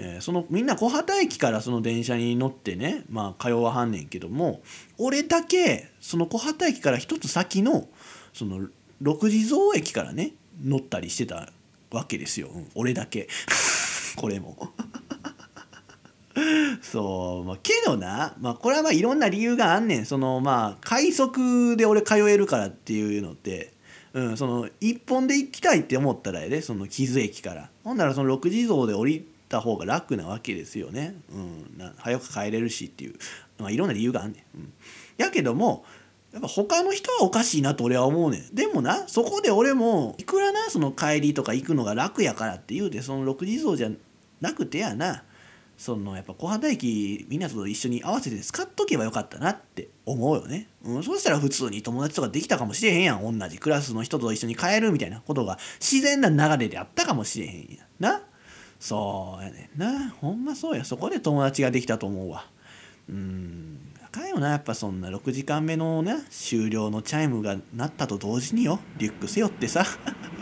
えー、そのみんな小畑駅からその電車に乗ってね、まあ、通わはんねんけども俺だけその小畑駅から一つ先のその六地蔵駅からね乗ったりしてたわけですよ、うん、俺だけ。これも。そう、まあ、けどな、まあ、これはまあいろんな理由があんねん。そのまあ快速で俺通えるからっていうのって、うん、その一本で行きたいって思ったらやでその木津駅から。ほんならその六地蔵で降りた方が楽なわけですよね、うん、な早く帰れるしっていう、まあ、いろんな理由があんねん、うん、やけどもやっぱ他の人はおかしいなと俺は思うねん。でもなそこで俺もいくらなその帰りとか行くのが楽やからって言うてその六地蔵じゃなくてやなそのやっぱ小畑駅みんなと一緒に合わせて使っとけばよかったなって思うよね、うん、そうしたら普通に友達とかできたかもしれへんやん。同じクラスの人と一緒に帰るみたいなことが自然な流れであったかもしれへんやん。な？そうやねんな。ほんまそうや。そこで友達ができたと思うわ。うん。あかんよな。やっぱそんな6時間目のね終了のチャイムが鳴ったと同時によ。リュック背負ってさ。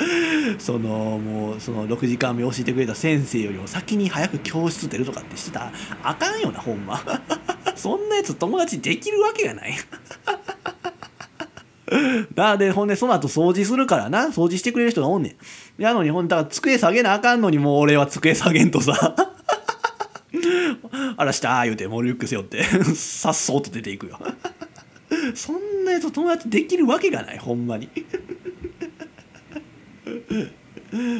そのもうその6時間目教えてくれた先生よりも先に早く教室出るとかってしてた。あかんよなほんま。そんなやつ友達できるわけがない。なでほんでその後掃除するからな。掃除してくれる人がおんねん。やのにほんだから机下げなあかんのにもう俺は机下げんとさ。あらした言うてもうリュック背負って。さっそうと出ていくよ。そんなやつ友達できるわけがないほんまに。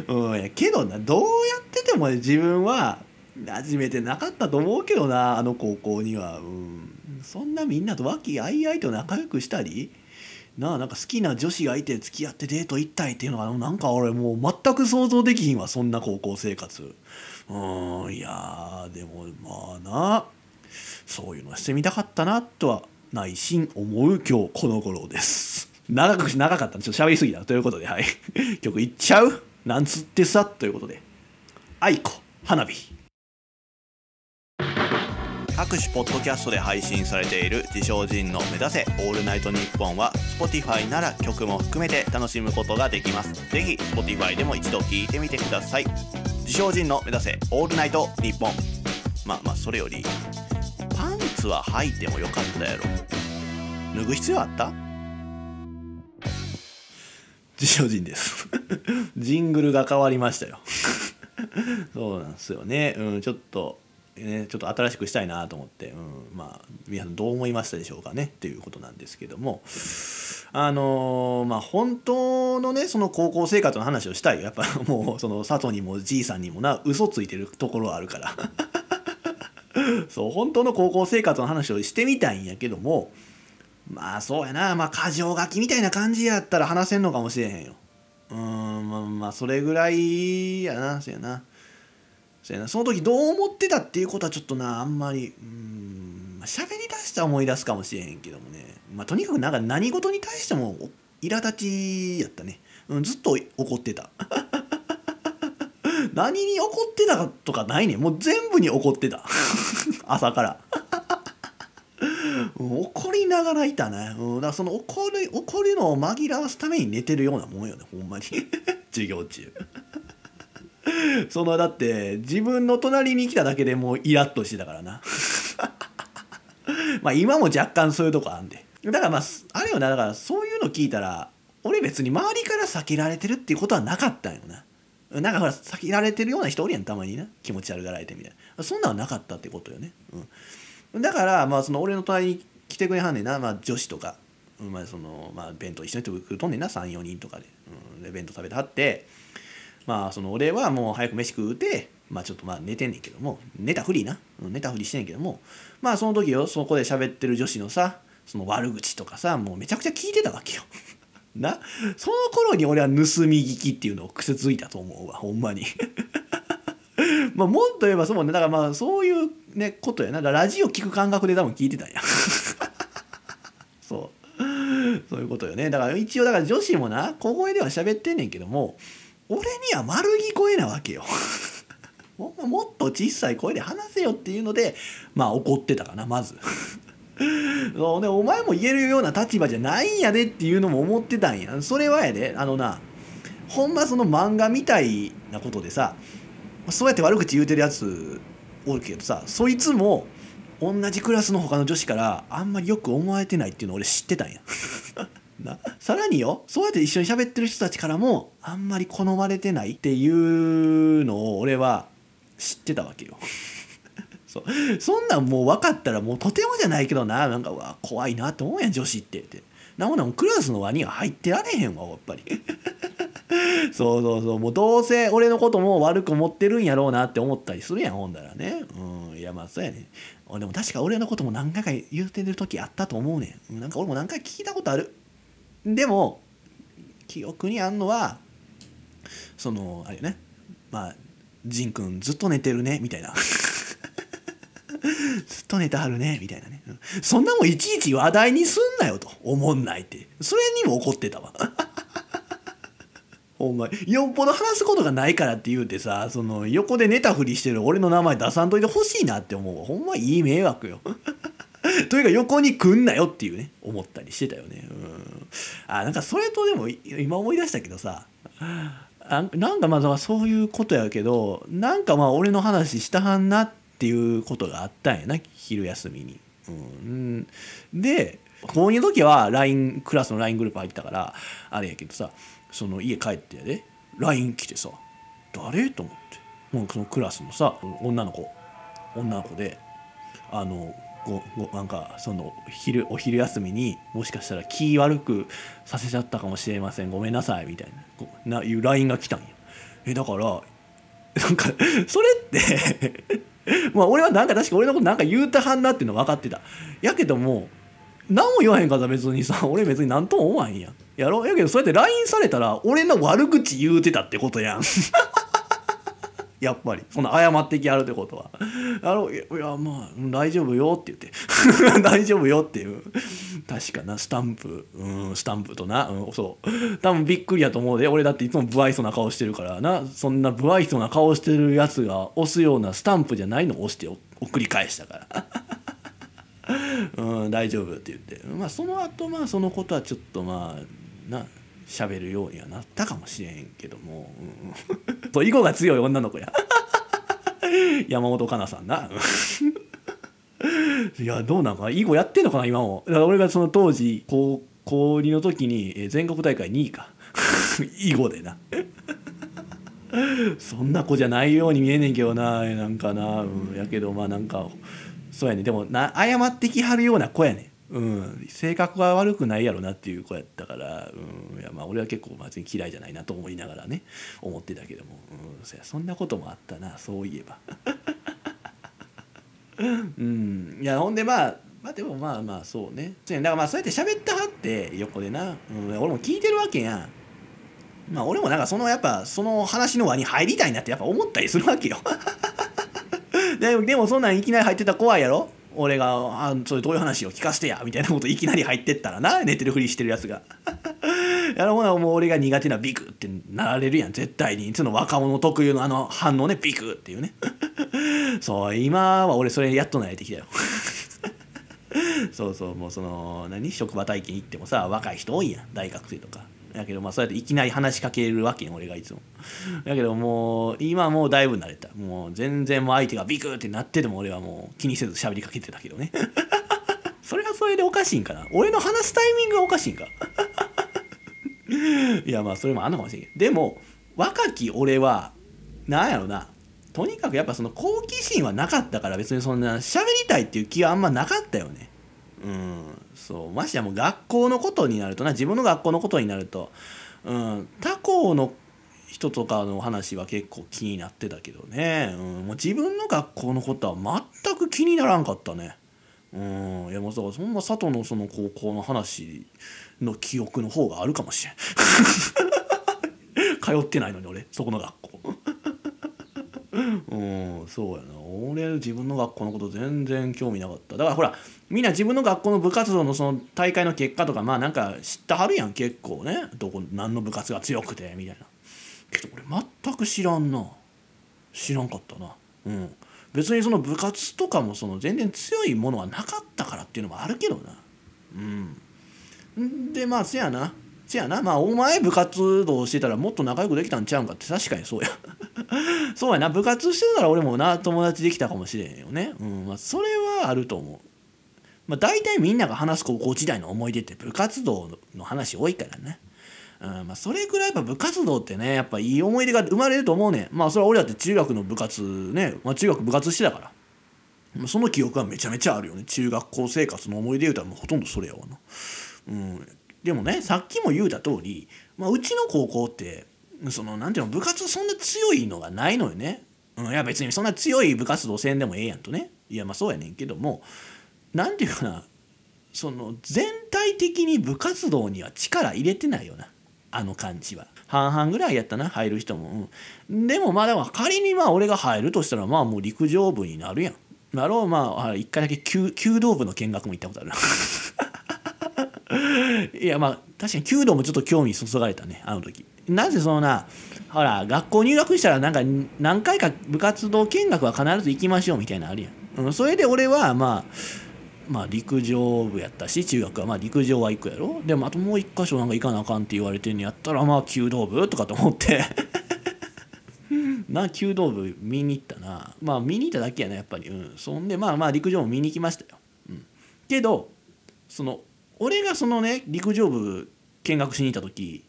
うんやけどなどうやっててもね自分は馴染めてなかったと思うけどなあの高校には。うん。そんなみんなと和気あいあいと仲良くしたりなあなんか好きな女子がいて付き合ってデート行ったりっていうのがなんか俺もう全く想像できひんわそんな高校生活。うんいやでもまあなそういうのしてみたかったなとは内心思う今日この頃です。長くし長かった。んでちょっと喋りすぎた。ということではい。曲いっちゃう？なんつってさ？ということで。愛子花火。各種ポッドキャストで配信されている自称人の目指せオールナイトニッポンは Spotify なら曲も含めて楽しむことができます。ぜひ Spotify でも一度聞いてみてください。自称人の目指せオールナイトニッポン。まあまあそれよりパンツは履いてもよかったやろ。脱ぐ必要あった？自称人です。ジングルが変わりましたよ。そうなんですよね。うんちょっとね、ちょっと新しくしたいなと思って、うん、まあ皆さんどう思いましたでしょうかねっていうことなんですけどもあのー、まあ本当のねその高校生活の話をしたいやっぱ もうその佐藤にもじいさんにもな嘘ついてるところはあるから。そう本当の高校生活の話をしてみたいんやけどもまあそうやな。まあ過剰書きみたいな感じやったら話せんのかもしれへんよ。うんまあまあそれぐらいやな。そうやな。そやな。その時どう思ってたっていうことはちょっとなあんまりうん喋り出したら思い出すかもしれへんけどもね、まあ、とにかくなんか何事に対しても苛立ちやったね、うん、ずっと怒ってた。何に怒ってたとかないねもう全部に怒ってた。朝から。怒りながらいたね、うん、だからその怒る怒るのを紛らわすために寝てるようなもんよねほんまに。授業中。そのだって自分の隣に来ただけでもうイラッとしてたからな。まあ今も若干そういうとこあんで。だからまああれよなだからそういうの聞いたら俺別に周りから避けられてるっていうことはなかったんよな。なんかほら避けられてるような人おるやんたまにな。気持ち悪がられてみたいな。そんなんはなかったってことよね、うん、だからまあその俺の隣に来てくれはんねんな、まあ、女子とか、まあそのまあ、弁当一緒に来るとんねんな。34人とかで,、うん、で弁当食べてはって。まあその俺はもう早く飯食うてまあちょっとまあ寝てんねんけども寝たふりな寝たふりしてんねんけどもまあその時よそこで喋ってる女子のさその悪口とかさもうめちゃくちゃ聞いてたわけよ。な？その頃に俺は盗み聞きっていうのを癖ついたと思うわほんまに。まあもっと言えばそうもねだからまあそういうねことやなラジオ聞く感覚で多分聞いてたんや。そうそういうことよねだから一応だから女子もな小声では喋ってんねんけども俺には丸聞こえなわけよ。もっと小さい声で話せよっていうのでまあ怒ってたかなまず。そうねお前も言えるような立場じゃないんやでっていうのも思ってたんや。それはやであのなほんまその漫画みたいなことでさそうやって悪口言うてるやつおるけどさそいつも同じクラスの他の女子からあんまりよく思われてないっていうの俺知ってたんや。なさらによそうやって一緒に喋ってる人たちからもあんまり好まれてないっていうのを俺は知ってたわけよ。そそんなんもう分かったらもうとてもじゃないけどななんかわ怖いなと思うやん女子って。って。なほなクラスの輪には入ってられへんわやっぱり。そうそうそう。もうどうせ俺のことも悪く思ってるんやろうなって思ったりするやんほんだらね。うん。いやまあそうやね。でも確か俺のことも何回か言うてる時あったと思うねん。なんか俺も何回聞いたことある。でも記憶にあんのはそのあれね。まあ仁君ずっと寝てるねみたいな。ずっと寝てはるねみたいなね。そんなもんいちいち話題にすんなよと。思んないって。それにも怒ってたわ。ほんまよっぽど話すことがないからって言うてさその横で寝たふりしてる俺の名前出さんといてほしいなって思うほんまいい迷惑よ。というか横に来んなよっていうね思ったりしてたよね。うん。あなんかそれとでも今思い出したけどさあなんかまあだそういうことやけどなんかまあ俺の話したはんなっていうことがあったんやな昼休みに。うん、で高2の時は LINE クラスの LINE グループ入ったからあれやけどさその家帰ってやで LINE 来てさ誰と思って。もうそのクラスのさ女の子。女の子であのごごなんかその昼お昼休みにもしかしたら気悪くさせちゃったかもしれません。ごめんなさい。みたいな。こうないう LINE が来たんや。えだからなんかそれって まあ俺はなんか確か俺のことなんか言うたはんなっていうの分かってた。やけども何も言わへんかった別にさ俺別に何とも思わへんやん。やろ？やけどそうやって LINE されたら俺の悪口言うてたってことやん。やっぱり。その謝ってきやるってことは「あのいやまあ大丈夫よ」って言って「大丈夫よ」っていう。確かなスタンプ。うんスタンプとな、うん、そう。多分びっくりやと思うで。俺だっていつも不愛想な顔してるからな。そんな不愛想な顔してるやつが押すようなスタンプじゃないのを押して送り返したから。うん、大丈夫って言って。まあその後まあそのことはちょっとまあな。喋るようにはなったかもしれへんけども、うん、そう囲碁が強い女の子や。山本かなさんな。いやどうなんか囲碁やってんのかな今も。だから俺がその当時高高2の時にえー全国大会2位か。囲碁でな。そんな子じゃないように見えねんけどな。なんかな、うん、やけどまあなんかそうやね。でもな謝ってきはるような子やねん、うん、性格は悪くないやろなっていう子やったから、うん、いやまあ俺は結構別に嫌いじゃないなと思いながらね思ってたけども、うん、そやそんなこともあったなそういえば。うん。いやほんでまあまあでもまあまあそうね。だからまあそうやって喋ってはって横でな、うん、俺も聞いてるわけやん。まあ俺もなんかそのやっぱその話の輪に入りたいなってやっぱ思ったりするわけよ。ででもそんなんいきなり入ってたら怖いやろ俺が「あそれどういう話を聞かせてや」みたいなこといきなり入ってったらな寝てるふりしてるやつが。やろほなもう俺が苦手なビクってなられるやん。絶対に。その若者特有のあの反応ねビクっていうね。そう今は俺それやっと慣れてきたよ。そうそうもうその何？職場体験行ってもさ若い人多いやん。大学生とか。やけどまあそうやっていきなり話しかけるわけよ俺がいつも。やけどもう今もうだいぶ慣れた。もう全然もう相手がビクってなってても俺はもう気にせず喋りかけてたけどね。それはそれでおかしいんかな。俺の話すタイミングがおかしいんか。いやまあそれもあんのかもしれんけど。でも若き俺はなんやろな。とにかくやっぱその好奇心はなかったから別にそんな喋りたいっていう気はあんまなかったよね。うん。そう。ましてやもう学校のことになるとな自分の学校のことになると、うん、他校の人とかの話は結構気になってたけどね、うん、もう自分の学校のことは全く気にならんかったね。うん、いやもうだからそんな佐藤のその高校の話の記憶の方があるかもしれん。通ってないのに俺そこの学校。うんそうやな。俺自分の学校のこと全然興味なかった。だからほらみんな自分の学校の部活動のその大会の結果とかまあなんか知ってはるやん結構ね。どこ何の部活が強くてみたいな。けど俺全く知らんな。知らんかったな。うん。別にその部活とかもその全然強いものはなかったからっていうのもあるけどな。うん。んでまあせやな。せやな。まあお前部活動してたらもっと仲良くできたんちゃうんかって確かにそうや。そうやな。部活してたら俺もな友達できたかもしれんよね。うん。まあそれはあると思う。まあ大体みんなが話す高校時代の思い出って部活動の話多いからねうん。まあ、それぐらいやっぱ部活動ってねやっぱいい思い出が生まれると思うねん。まあそれは俺だって中学の部活ね、まあ、中学部活してたから。まあその記憶はめちゃめちゃあるよね。中学校生活の思い出言うたらもうほとんどそれやわな。うん。でもねさっきも言うた通り、まあ、うちの高校ってそのなんていうの部活そんな強いのがないのよね、うん、いや別にそんな強い部活動せんでもええやんとね。いやまあそうやねんけどもなんていうかなその全体的に部活動には力入れてないよな。あの感じは。半々ぐらいやったな入る人も、うん、でもまあだから仮にまあ俺が入るとしたらまあもう陸上部になるやん。なろうまあ一回だけ弓道部の見学も行ったことあるな。いやまあ確かに弓道もちょっと興味そそがれたねあの時。なぜそのなほら学校入学したらなんか何回か部活動見学は必ず行きましょうみたいなのあるやん、うん、それで俺はまあまあ陸上部やったし中学はまあ陸上は行くやろ。でもあともう一箇所なんか行かなあかんって言われてんのやったらまあ弓道部とかと思って。な弓道部見に行ったな。まあ見に行っただけやなやっぱり。うん。そんでまあまあ陸上も見に行きましたよ、うん、けどその俺がそのね陸上部見学しに行った時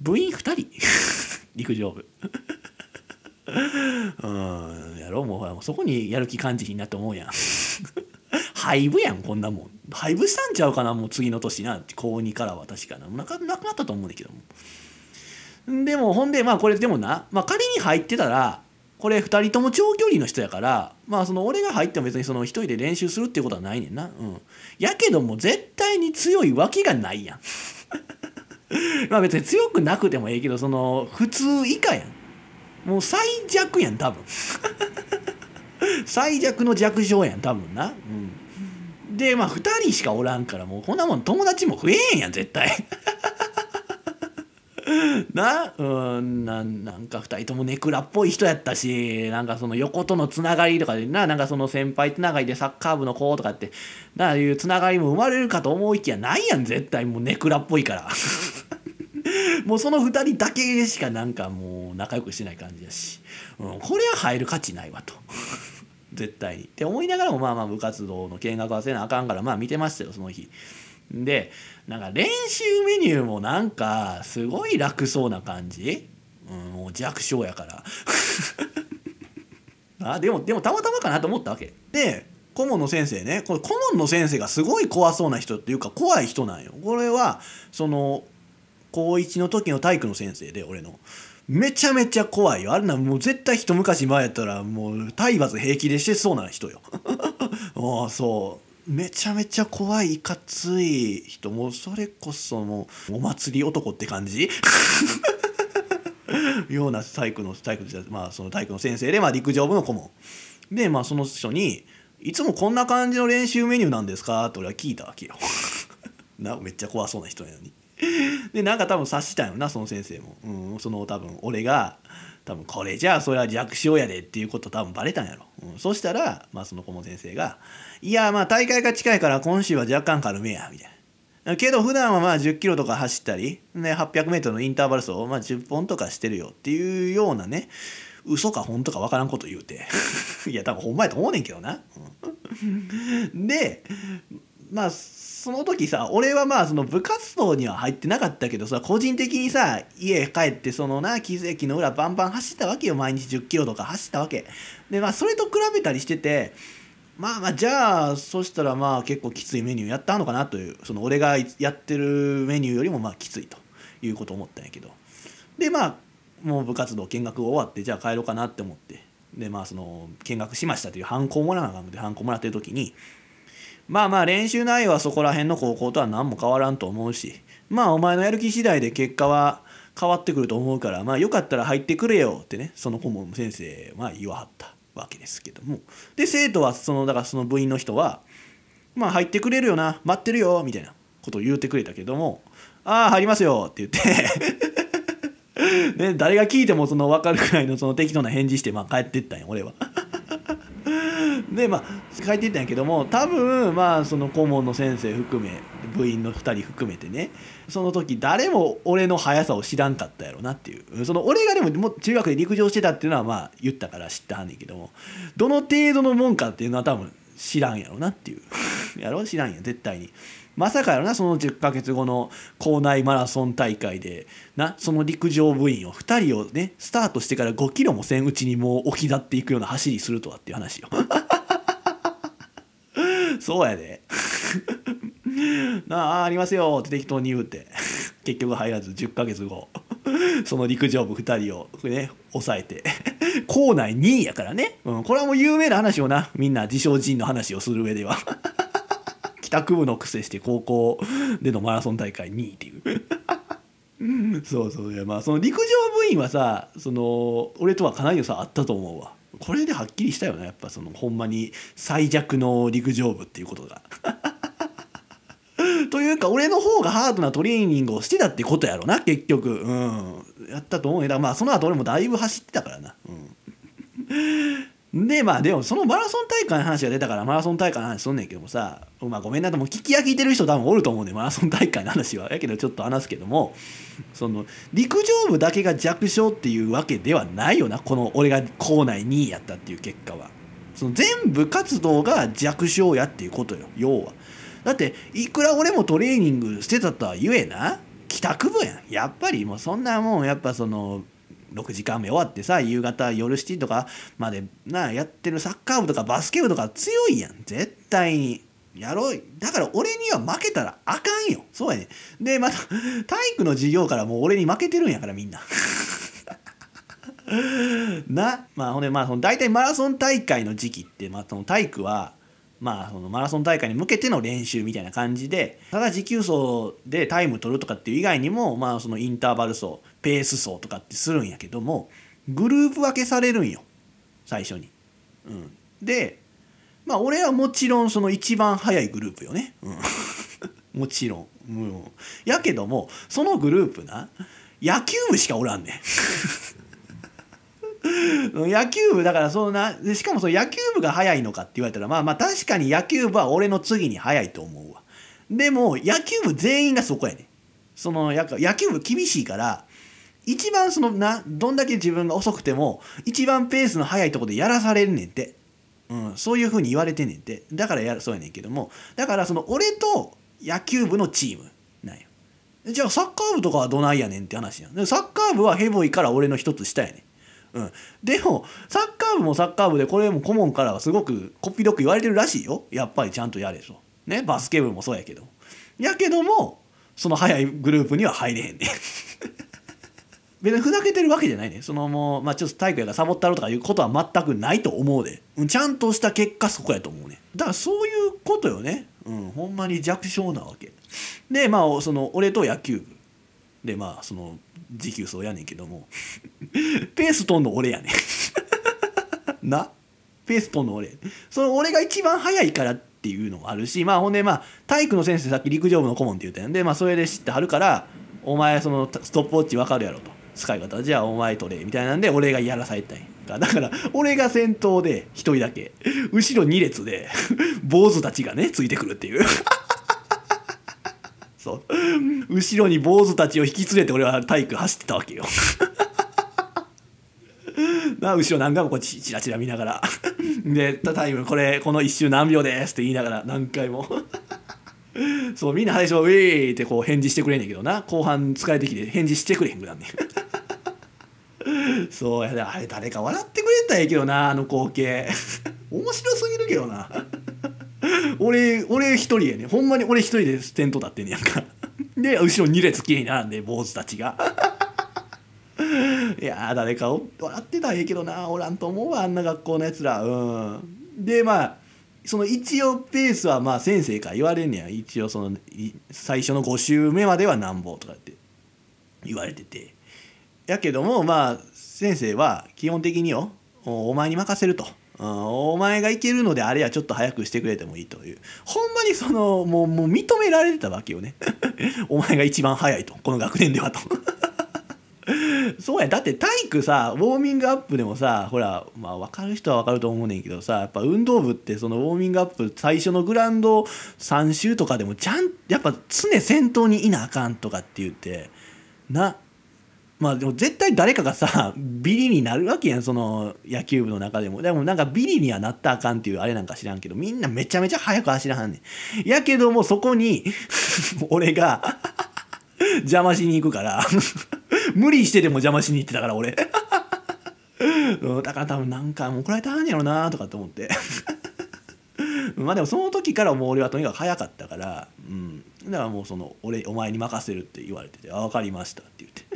部員2人。陸上部。うんやろうもう。ほらそこにやる気感じひんなって思うやん。廃部やんこんなもん。廃部したんちゃうかなもう次の年な。高2からは確かな。かなくなったと思うんだけども。でもほんでまあこれでもな、まあ、仮に入ってたらこれ2人とも長距離の人やからまあその俺が入っても別にその1人で練習するっていうことはないねんな。うん。やけども絶対に強いわけがないやん。まあ別に強くなくてもええけどその普通以下やん。もう最弱やん多分。最弱の弱小やん多分な。うん。でまあ2人しかおらんからもうこんなもん友達も増えへんやん絶対。なうんななんか2人ともネクラっぽい人やったしなんかその横とのつながりとかでななんかその先輩つながりでサッカー部の子とかってないうつながりも生まれるかと思いきやないやん絶対。もうネクラっぽいから。もうその2人だけしかなんかもう仲良くしてない感じやし、うん、これは入る価値ないわと。絶対に。って思いながらもまあまあ部活動の見学はせなあかんからまあ見てましたよその日。でなんか練習メニューもなんかすごい楽そうな感じ、うん、もう弱小やから。あでもでもたまたまかなと思ったわけ。で顧問の先生ねこれ顧問の先生がすごい怖そうな人っていうか怖い人なんよ。これはその高1の時の体育の先生で俺の。めちゃめちゃ怖いよ。あれなもう絶対一昔前やったらもう体罰平気でしてそうな人よ。ああそう。めちゃめちゃ怖いいかつい人もそれこそもうお祭り男って感じ？ような体育の体育まあその体育の先生で、まあ、陸上部の顧問でまあその人に「いつもこんな感じの練習メニューなんですか?」って俺は聞いたわけよ。なめっちゃ怖そうな人やのに。でなんか多分察したんよなその先生も、うん、その多分俺が多分これじゃあそれは弱小やでっていうこと多分バレたんやろ、うん、そしたら、まあ、その顧問先生が「いやまあ大会が近いから今週は若干軽めや」みたいな。けど普段はまあ10キロとか走ったり、ね、800メートルのインターバル走をまあ10本とかしてるよっていうようなね嘘か本当か分からんこと言うて いや多分ほんまやと思うねんけどな。でまあその時さ俺はまあその部活動には入ってなかったけどさ個人的にさ家帰ってそのな木駅の裏バンバン走ったわけよ毎日1 0キロとか走ったわけでまあそれと比べたりしててまあまあじゃあそしたらまあ結構きついメニューやったのかなというその俺がやってるメニューよりもまあきついということを思ったんやけど。でまあもう部活動見学終わってじゃあ帰ろうかなって思って。でまあその見学しましたというハンコをもらわなあかんのでハンコもらってる時にまあまあ練習内容はそこら辺の高校とは何も変わらんと思うしまあお前のやる気次第で結果は変わってくると思うからまあよかったら入ってくれよってねその顧問先生は言わはった。わけですけども。で生徒はそのだからその部員の人はまあ入ってくれるよな待ってるよみたいなことを言うてくれたけどもああ入りますよって言って。ね、誰が聞いてもその分かるくらいのその適当な返事してまあ帰ってったんや俺は。でまあ書いていったんやけども多分まあその顧問の先生含め部員の2人含めてねその時誰も俺の速さを知らんかったやろなっていうその俺がでもも中学で陸上してたっていうのはまあ言ったから知ったはんねんけどもどの程度のもんかっていうのは多分知らんやろなっていうやろ知らんや絶対に。まさかやろなその10ヶ月後の校内マラソン大会でなその陸上部員を2人をねスタートしてから5キロもせんうちにもう置き去っていくような走りするとはっていう話よ。そうやで。なあありますよって適当に言うて。結局入らず10ヶ月後その陸上部2人をね抑えて。校内2位やからね、うん、これはもう有名な話をな。みんな自称人の話をする上では。帰宅部の癖して高校でのマラソン大会2位っていう。そうそういやまあその陸上部員はさその俺とはかなりの差あったと思うわ。これではっきりしたよねやっぱそのほんまに最弱の陸上部っていうことが。というか俺の方がハードなトレーニングをしてたってことやろな結局。うん。やったと思うよ。だからまあその後俺もだいぶ走ってたからな。うん。でまあでもそのマラソン大会の話が出たからマラソン大会の話すんねんけどもさまあごめんなでも聞き飽きてる人多分おると思うねんマラソン大会の話は。やけどちょっと話すけどもその陸上部だけが弱小っていうわけではないよなこの俺が校内2位やったっていう結果は。その全部活動が弱小やっていうことよ要は。だっていくら俺もトレーニングしてたとは言えな。帰宅部やん。やっぱりもうそんなもんやっぱその6時間目終わってさ夕方夜7時とかまでなやってるサッカー部とかバスケ部とか強いやん。絶対に。やろうだから俺には負けたらあかんよ。そうやねでまた体育の授業からもう俺に負けてるんやからみんな。なまあほんでまあその大体マラソン大会の時期って、まあ、その体育はまあ、そのマラソン大会に向けての練習みたいな感じでただ持久走でタイム取るとかっていう以外にも、まあ、そのインターバル走ペース走とかってするんやけどもグループ分けされるんよ最初に。うん、でまあ俺はもちろんその一番速いグループよね。うん、もちろん。うん、やけどもそのグループな野球部しかおらんねん。野球部だからそんなしかもその野球部が速いのかって言われたらまあまあ確かに野球部は俺の次に速いと思うわ。でも野球部全員がそこやねその野球部厳しいから一番そのなどんだけ自分が遅くても一番ペースの速いとこでやらされるねんって。うん、そういうふうに言われてんねんて。だからやそうやねんけども。だからその俺と野球部のチームなんよ。じゃあサッカー部とかはどないやねんって話やん。サッカー部はヘボいから俺の一つ下やねん。うん、でもサッカー部もサッカー部でこれも顧問からはすごくこっぴどく言われてるらしいよ。やっぱりちゃんとやれと。ねバスケ部もそうやけど。やけどもその早いグループには入れへんね 別にふざけてるわけじゃないね。そのもうまあちょっと体育やからサボったろとかいうことは全くないと思うで。うんちゃんとした結果そこやと思うね。だからそういうことよね。うんほんまに弱小なわけ。でまあその俺と野球部。でまあその持久走やねんけども。ペースとんの俺やねん。な？ペースとんの俺。その俺が一番速いからっていうのもあるしまあほんでまあ体育の先生さっき陸上部の顧問って言ったん。でまあそれで知ってはるからお前そのストップウォッチ分かるやろと。使い方じゃあお前取れみたいなんで俺がやらされたんやだから俺が先頭で一人だけ。後ろ2列で坊主たちがねついてくるっていう。そう。後ろに坊主たちを引き連れて俺は体育走ってたわけよ。な後ろ何回もこうチラチラ見ながら。で「タイムこれこの1周何秒です」って言いながら何回も。そうみんな最初「ウェー!」ってこう返事してくれんねんけどな。後半疲れてきて返事してくれへんくなんねん。そうやあれ誰か笑ってくれたらええけどなあの光景。面白すぎるけどな。俺俺一人やねほんまに俺一人でテント立ってんねやんか。で後ろ2列きれいに並んで坊主たちが。いや誰か笑ってたらええけどな。おらんと思うわあんな学校のやつら。うん。でまあその一応ペースはまあ先生から言われんねや。一応その最初の5週目まではなんぼとかって。言われてて。やけどもまあ先生は基本的によお前に任せると。お前がいけるのであれはちょっと早くしてくれてもいいという。ほんまにそのもうもう認められてたわけよね。お前が一番早いとこの学年ではと。そうやだって体育さウォーミングアップでもさほらまあ分かる人は分かると思うねんけどさやっぱ運動部ってそのウォーミングアップ最初のグラウンド3周とかでもちゃんやっぱ常先頭にいなあかんとかって言ってなまあでも絶対誰かがさ ビリになるわけやんその野球部の中でも。でもなんかビリにはなったあかんっていうあれなんか知らんけどみんなめちゃめちゃ速く走らはんねん。やけどもそこに 俺が 邪魔しに行くから無理してでも邪魔しに行ってたから俺。だから多分なんか怒られたんやろなとかって思って。まあでもその時からもう俺はとにかく早かったからうん。だからもうその俺お前に任せるって言われてて「分かりました」って言って。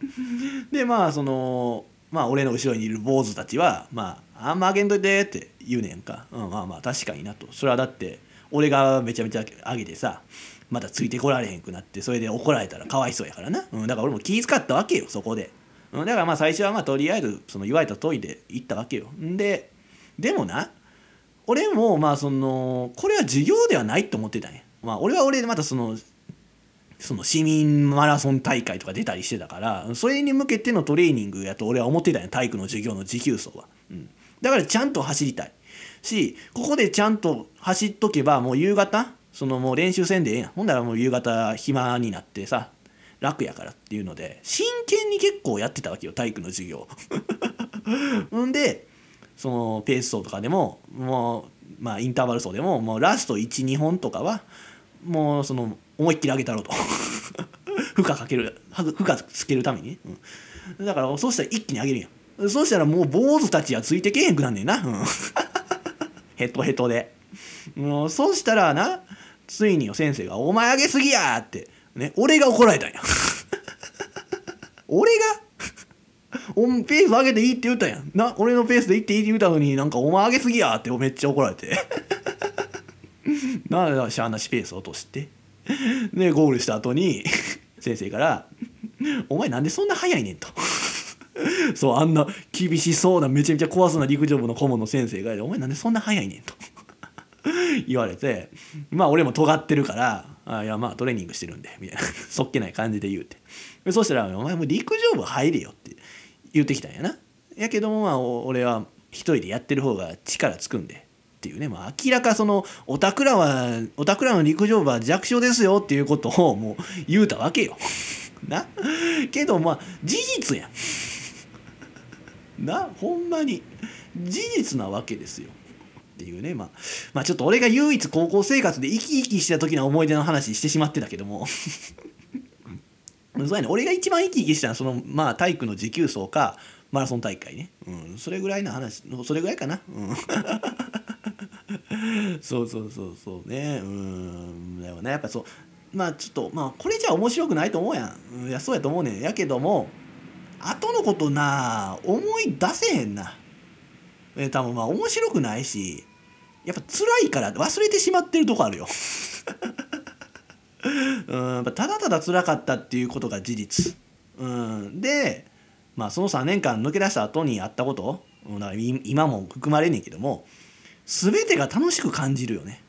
でまあそのまあ俺の後ろにいる坊主たちはまああんまあげんといてって言うねんか、うん、まあまあ確かになと。それはだって俺がめちゃめちゃ上げてさまたついてこられへんくなってそれで怒られたらかわいそうやからな、うん、だから俺も気遣ったわけよそこで、うん、だからまあ最初はまあとりあえずその言われた通りで行ったわけよ。ででもな俺もまあそのこれは授業ではないと思ってたんや。まあ俺は俺でまたそのその市民マラソン大会とか出たりしてたからそれに向けてのトレーニングやと俺は思ってたんや体育の授業の持久走は。うん、だからちゃんと走りたいしここでちゃんと走っとけばもう夕方そのもう練習せんでええやん。ほんだらもう夕方暇になってさ楽やからっていうので真剣に結構やってたわけよ体育の授業。ほんでそのペース走とかでももうまあインターバル走でももうラスト12本とかはもうその思いっきり上げたろうと。負荷かける負荷つけるために、うん、だからそうしたら一気に上げるや。んそうしたらもう坊主たちはついてけへんくなんねんな、うん、ヘトヘトで。もうそうしたらなついによ先生が「お前上げすぎや!」ってね俺が怒られたんや。俺が？おペース上げていいって言ったや。んな俺のペースでいっていいって言ったのになんかお前上げすぎやってめっちゃ怒られて。なあしゃあなしペース落として。でゴールした後に先生から「お前なんでそんな速いねん」と。そうあんな厳しそうなめちゃめちゃ怖そうな陸上部の顧問の先生が「お前なんでそんな速いねん」と言われてまあ俺も尖ってるから「あいやまあトレーニングしてるんで」みたいなそっけない感じで言うてそしたら「お前も陸上部入れよ」って言ってきたんやな。やけどもまあ俺は一人でやってる方が力つくんでっていうね、まあ、明らかそのおたくらはおたくらの陸上部は弱小ですよっていうことをもう言うたわけよ。な？けどまあ事実やん。な？ほんまに。事実なわけですよ。っていうね、まあ、まあちょっと俺が唯一高校生活で生き生きした時の思い出の話してしまってたけども。そうやね。俺が一番生き生きしたのはそのまあ体育の持久走かマラソン大会ね、うん、それぐらいの話それぐらいかな、うん、そうそうそうそうね。うん。だよね。やっぱそう。まあちょっとまあこれじゃ面白くないと思うやん、いやそうやと思うねん。やけども後のことな思い出せへんな。え多分まあ面白くないしやっぱ辛いから忘れてしまってるとこあるよ。うん。ただただ辛かったっていうことが事実、うん、でまあその3年間抜け出した後にあったこと。だから今も含まれねえけども。全てが楽しく感じるよね。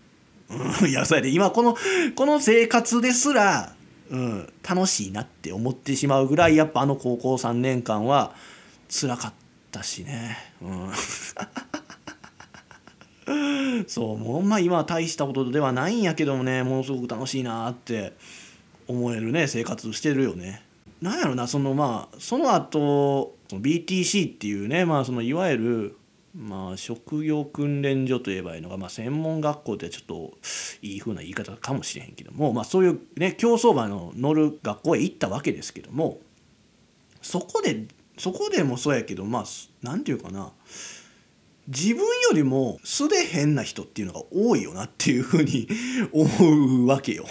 うん、いやそうやで今このこの生活ですら、うん、楽しいなって思ってしまうぐらいやっぱあの高校3年間は辛かったしね。うん そうもうほんま今は大したことではないんやけどもねものすごく楽しいなって思えるね生活してるよね。なんやろなそのまあその後その BTC っていうねまあそのいわゆるまあ職業訓練所といえばいいのが、まあ、専門学校ってちょっといい風な言い方かもしれへんけども、まあ、そういうね競走馬の乗る学校へ行ったわけですけども。そこでそこでもそうやけどまあ何て言うかな。自分よりも素で変な人っていうのが多いよなっていうふうに 思うわけよ。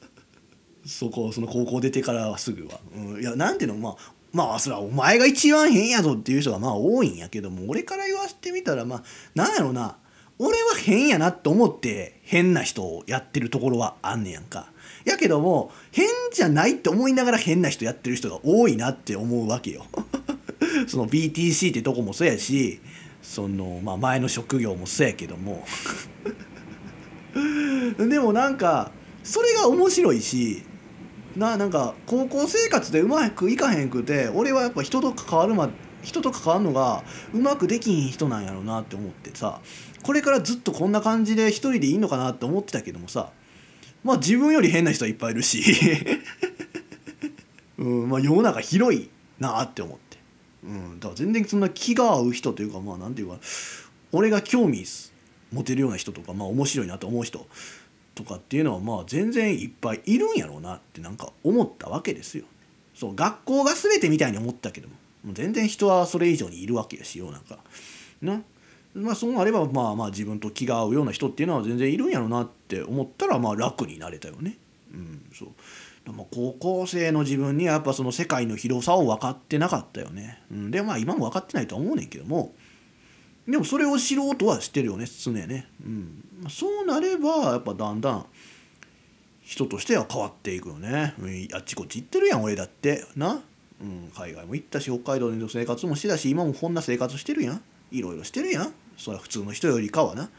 そこその高校出てからすぐは。うん、いやなんていうの？まあまあそれはお前が一番変やぞっていう人がまあ多いんやけども俺から言わせてみたらまあなんやろな俺は変やなって思って変な人をやってるところはあんねやんか。やけども変じゃないって思いながら変な人やってる人が多いなって思うわけよ。その BTC ってとこもそうやしその、まあ、前の職業もそうやけども でもなんかそれが面白いしななんか高校生活でうまくいかへんくて俺はやっぱ人と関わるま人と関わるのがうまくできひん人なんやろうなって思ってさこれからずっとこんな感じで一人でいいのかなって思ってたけどもさまあ自分より変な人はいっぱいいるし うんまあ世の中広いなって思って。うん、だから全然そんな気が合う人というかまあなんていうか俺が興味持てるような人とかまあ面白いなと思う人とかっていうのはまあ全然いっぱいいるんやろうなってなんか思ったわけですよ。そう学校が全てみたいに思ったけどももう全然人はそれ以上にいるわけやしよなんかな？まあそうあればまあまあ自分と気が合うような人っていうのは全然いるんやろうなって思ったらまあ楽になれたよね。うん、そうも高校生の自分にはやっぱその世界の広さを分かってなかったよね。うん、でまあ今も分かってないとは思うねんけどもでもそれを知ろうとはしてるよね常ね。うん、そうなればやっぱだんだん人としては変わっていくよね。あっちこっち行ってるやん俺だって。な。うん、海外も行ったし北海道での生活もしてたし今もこんな生活してるやん。いろいろしてるやん。それは普通の人よりかはな。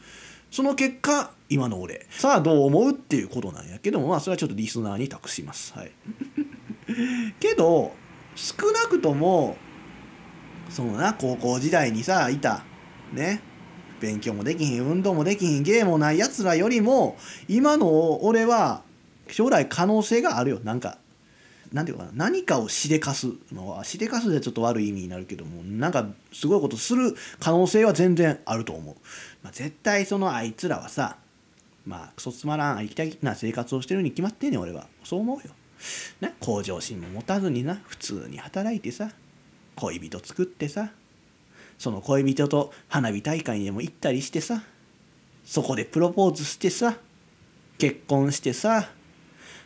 その結果今の俺。さあどう思うっていうことなんやけどもまあそれはちょっとリスナーに託します。はい。けど少なくともそのな高校時代にさいた。ね。勉強もできひん運動もできひん芸もないやつらよりも今の俺は将来可能性があるよ。なんかなんていうかな。何かをしでかすのはしでかすでちょっと悪い意味になるけどもなんかすごいことする可能性は全然あると思う、まあ、絶対そのあいつらはさまあクソつまらん生きたいな生活をしてるに決まってんねん俺は。そう思うよ。な向上心も持たずにな。普通に働いてさ恋人作ってさその恋人と花火大会にでも行ったりしてさそこでプロポーズしてさ結婚してさ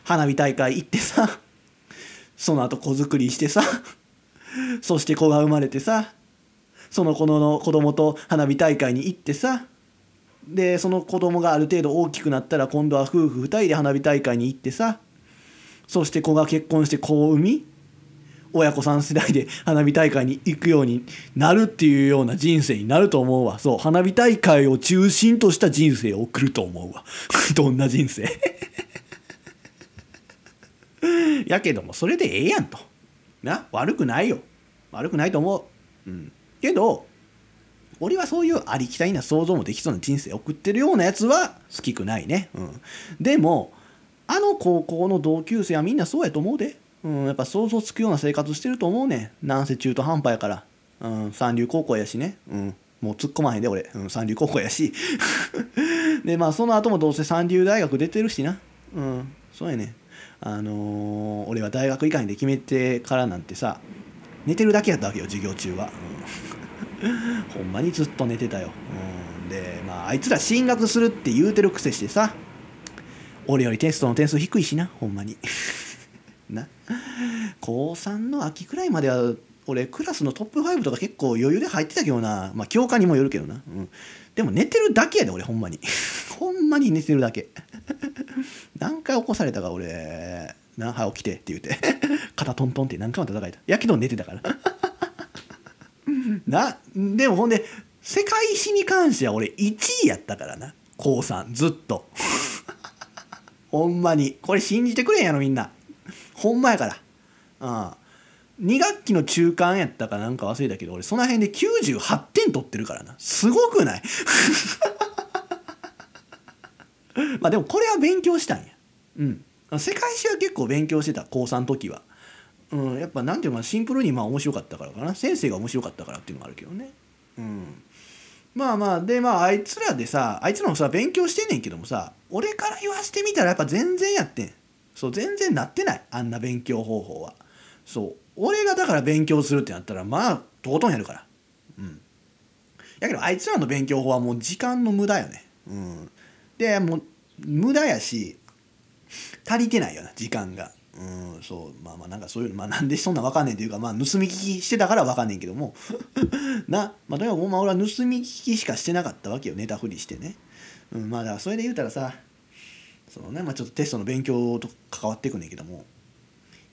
花火大会行ってさその後子作りしてさそして子が生まれてさその子の子供と花火大会に行ってさでその子供がある程度大きくなったら今度は夫婦2人で花火大会に行ってさそして子が結婚して子を産み親子3世代で花火大会に行くようになるっていうような人生になると思うわ。そう花火大会を中心とした人生を送ると思うわ。どんな人生？やけどもそれでええやんと。な悪くないよ。悪くないと思う。うん。けど俺はそういうありきたりな想像もできそうな人生を送ってるようなやつは好きくないね。うん。でもあの高校の同級生はみんなそうやと思うで。うんやっぱ想像つくような生活してると思うねん。なんせ中途半端やから。うん三流高校やしね。うんもう突っ込まへんで俺、うん、三流高校やし。でまあその後もどうせ三流大学出てるしな。うんそうやねあのー俺は大学以下にで決めてからなんてさ寝てるだけやったわけよ授業中は、うん。ほんまにずっと寝てたよ、うん、でまああいつら進学するって言うてるくせしてさ俺よりテストの点数低いしなほんまに。な。高3の秋くらいまでは俺クラスのトップ5とか結構余裕で入ってたけどな。まあ教科にもよるけどな、うん、でも寝てるだけやで俺ほんまに。ほんまに寝てるだけ。何回起こされたか俺。なはい起きてって言うて。肩トントンって何回も叩かれた。やけど寝てたから。なでもほんで世界史に関しては俺1位やったからな。高3ずっと。ほんまに。これ信じてくれんやろみんな。ほんまやから。うん2学期の中間やったかなんか忘れたけど俺その辺で98点取ってるからな。すごくない？まあでもこれは勉強したんや。うん。世界史は結構勉強してた高3時は。うんやっぱなんていうのかシンプルにまあ面白かったからかな。先生が面白かったからっていうのもあるけどね。うん。まあまあでまああいつらでさあいつらもさ勉強してんねんけどもさ俺から言わしてみたらやっぱ全然やってん。そう全然なってない。あんな勉強方法は。そう。俺がだから勉強するってなったらまあとことんやるから。うん。やけどあいつらの勉強法はもう時間の無駄よね。うん。でもう無駄やし足りてないよな時間が。うんそう。まあまあなんかそういうのまあなんでそんなん分かんねんっていうかまあ盗み聞きしてたから分かんねんけども。な。まあとにかくまあ俺は盗み聞きしかしてなかったわけよ。ネタふりしてね、うん、まあだからそれで言うたらさそのねまあちょっとテストの勉強と関わっていくんねんけども。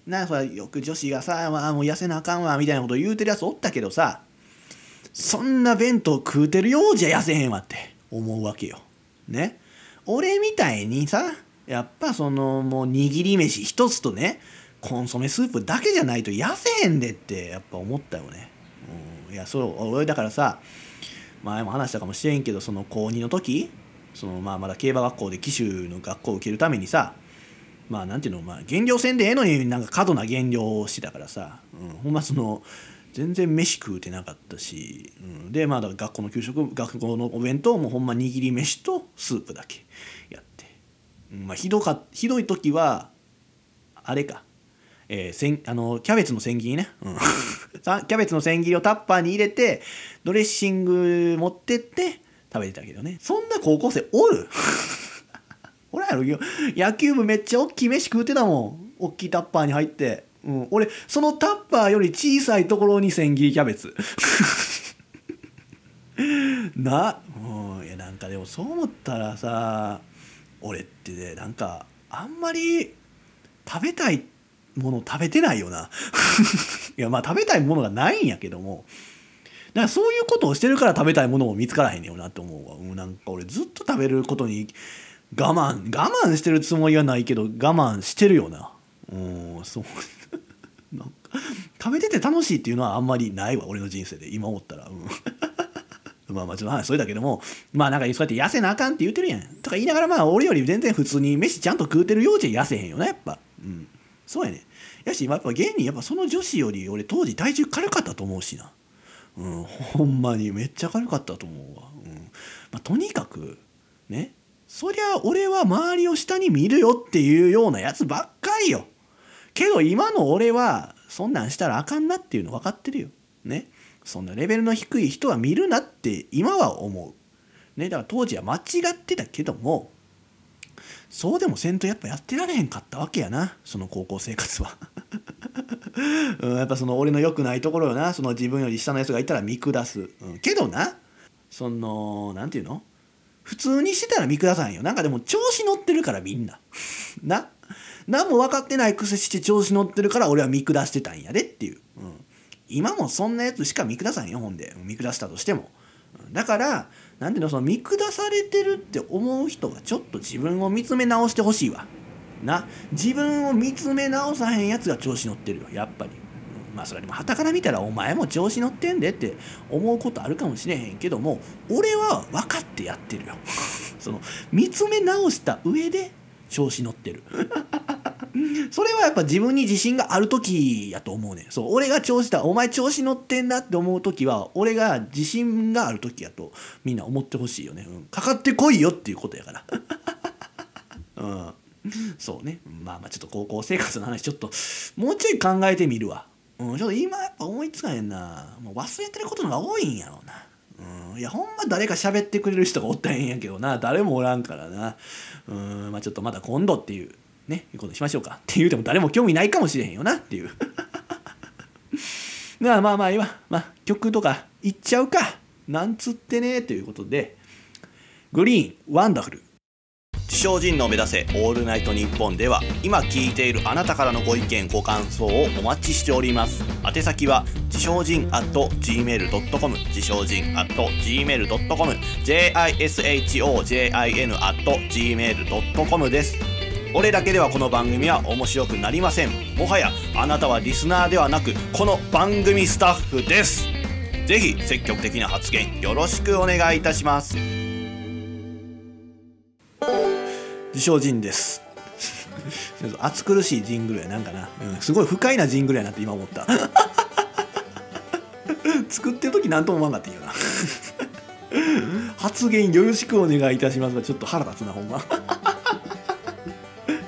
なそれよく女子がさ、まあ、もう痩せなあかんわみたいなこと言うてるやつおったけどさそんな弁当食うてるようじゃ痩せへんわって思うわけよ。ね。俺みたいにさやっぱそのもう握り飯一つとねコンソメスープだけじゃないと痩せへんでってやっぱ思ったよね。うん、いやそう。俺だからさ前も話したかもしれんけどその高2の時そのまあまだ競馬学校で騎手の学校を受けるためにさまあなんていうのまあ減量戦でええのになんか過度な減量をしてたからさ、うん、ほんまその全然飯食うてなかったし、うん、でまあだ学校の給食学校のお弁当もほんま握り飯とスープだけやって、うんまあ、ひどかひどい時はあれか、えーせんあのキャベツの千切りね、うん、キャベツの千切りをタッパーに入れてドレッシング持ってって食べてたけどね。そんな高校生おる？ほらやろ野球部めっちゃ大きい飯食うてたもん。大きいタッパーに入って、うん、俺そのタッパーより小さいところに千切りキャベツ。な、うん、いやなんかでもそう思ったらさ俺ってねなんかあんまり食べたいもの食べてないよな。いやまあ食べたいものがないんやけどもなんかそういうことをしてるから食べたいものも見つからへんねよなって思うわ、うん、なんか俺ずっと食べることに我慢我慢してるつもりはないけど我慢してるよな。うんそう。なんか食べてて楽しいっていうのはあんまりないわ俺の人生で。今思ったら、うん、まあまあちょっと話それだけどもまあなんかそうやって痩せなあかんって言ってるやん。とか言いながらまあ俺より全然普通に飯ちゃんと食うてる幼稚園痩せへんよなやっぱ。うん。そうやねやしやっぱ芸人やっぱその女子より俺当時体重軽かったと思うしな。うんほんまにめっちゃ軽かったと思うわうんまあとにかくねそりゃ俺は周りを下に見るよっていうようなやつばっかりよけど今の俺はそんなんしたらあかんなっていうの分かってるよ。ね。そんなレベルの低い人は見るなって今は思う。ね。だから当時は間違ってたけどもそうでもせんとやっぱやってられへんかったわけやなその高校生活はうん、やっぱその俺の良くないところよな。その自分より下のやつがいたら見下す、うん、けどなその何て言うの？普通にしてたら見下さんよ。なんかでも調子乗ってるからみんな。な？何も分かってないくせして調子乗ってるから俺は見下してたんやでっていう、うん、今もそんなやつしか見下さんよほんで。見下したとしても。だから何ていうの？その見下されてるって思う人はちょっと自分を見つめ直してほしいわ。な。自分を見つめ直さへんやつが調子乗ってるよ。やっぱり。まあそれでもはたから見たらお前も調子乗ってんでって思うことあるかもしれへんけども俺は分かってやってるよ。その見つめ直した上で調子乗ってる。それはやっぱ自分に自信がある時やと思うねん。そう俺が調子だお前調子乗ってんなって思う時は俺が自信がある時やとみんな思ってほしいよね、うん、かかってこいよっていうことやから。うん。そうね。まあまあちょっと高校生活の話ちょっともうちょい考えてみるわ。うんちょっと今やっぱ思いつかへんな。もう忘れてることのが多いんやろうな。うんいやほんま誰か喋ってくれる人がおったらええんやけどな。誰もおらんからな。うんまあちょっとまだ今度っていうねいうことにしましょうか。って言うても誰も興味ないかもしれへんよなっていう。だからまあまあ今、まあ、曲とかいっちゃうか。なんつってねということで。グリーンワンダフル自称仁の目指せオールナイトニッポンでは今聞いているあなたからのご意見ご感想をお待ちしております。宛先は自称人 at gmail.com 自称人 at gmail.com jishojin at gmail.com です。俺だけではこの番組は面白くなりません。もはやあなたはリスナーではなくこの番組スタッフです。ぜひ積極的な発言よろしくお願いいたします。自称人です。暑苦しいジングルやなんかな、うん、すごい不快なジングルやなって今思った。作ってる時何とも思わんかったんよな。発言よろしくお願いいたしますがちょっと腹立つなほんま。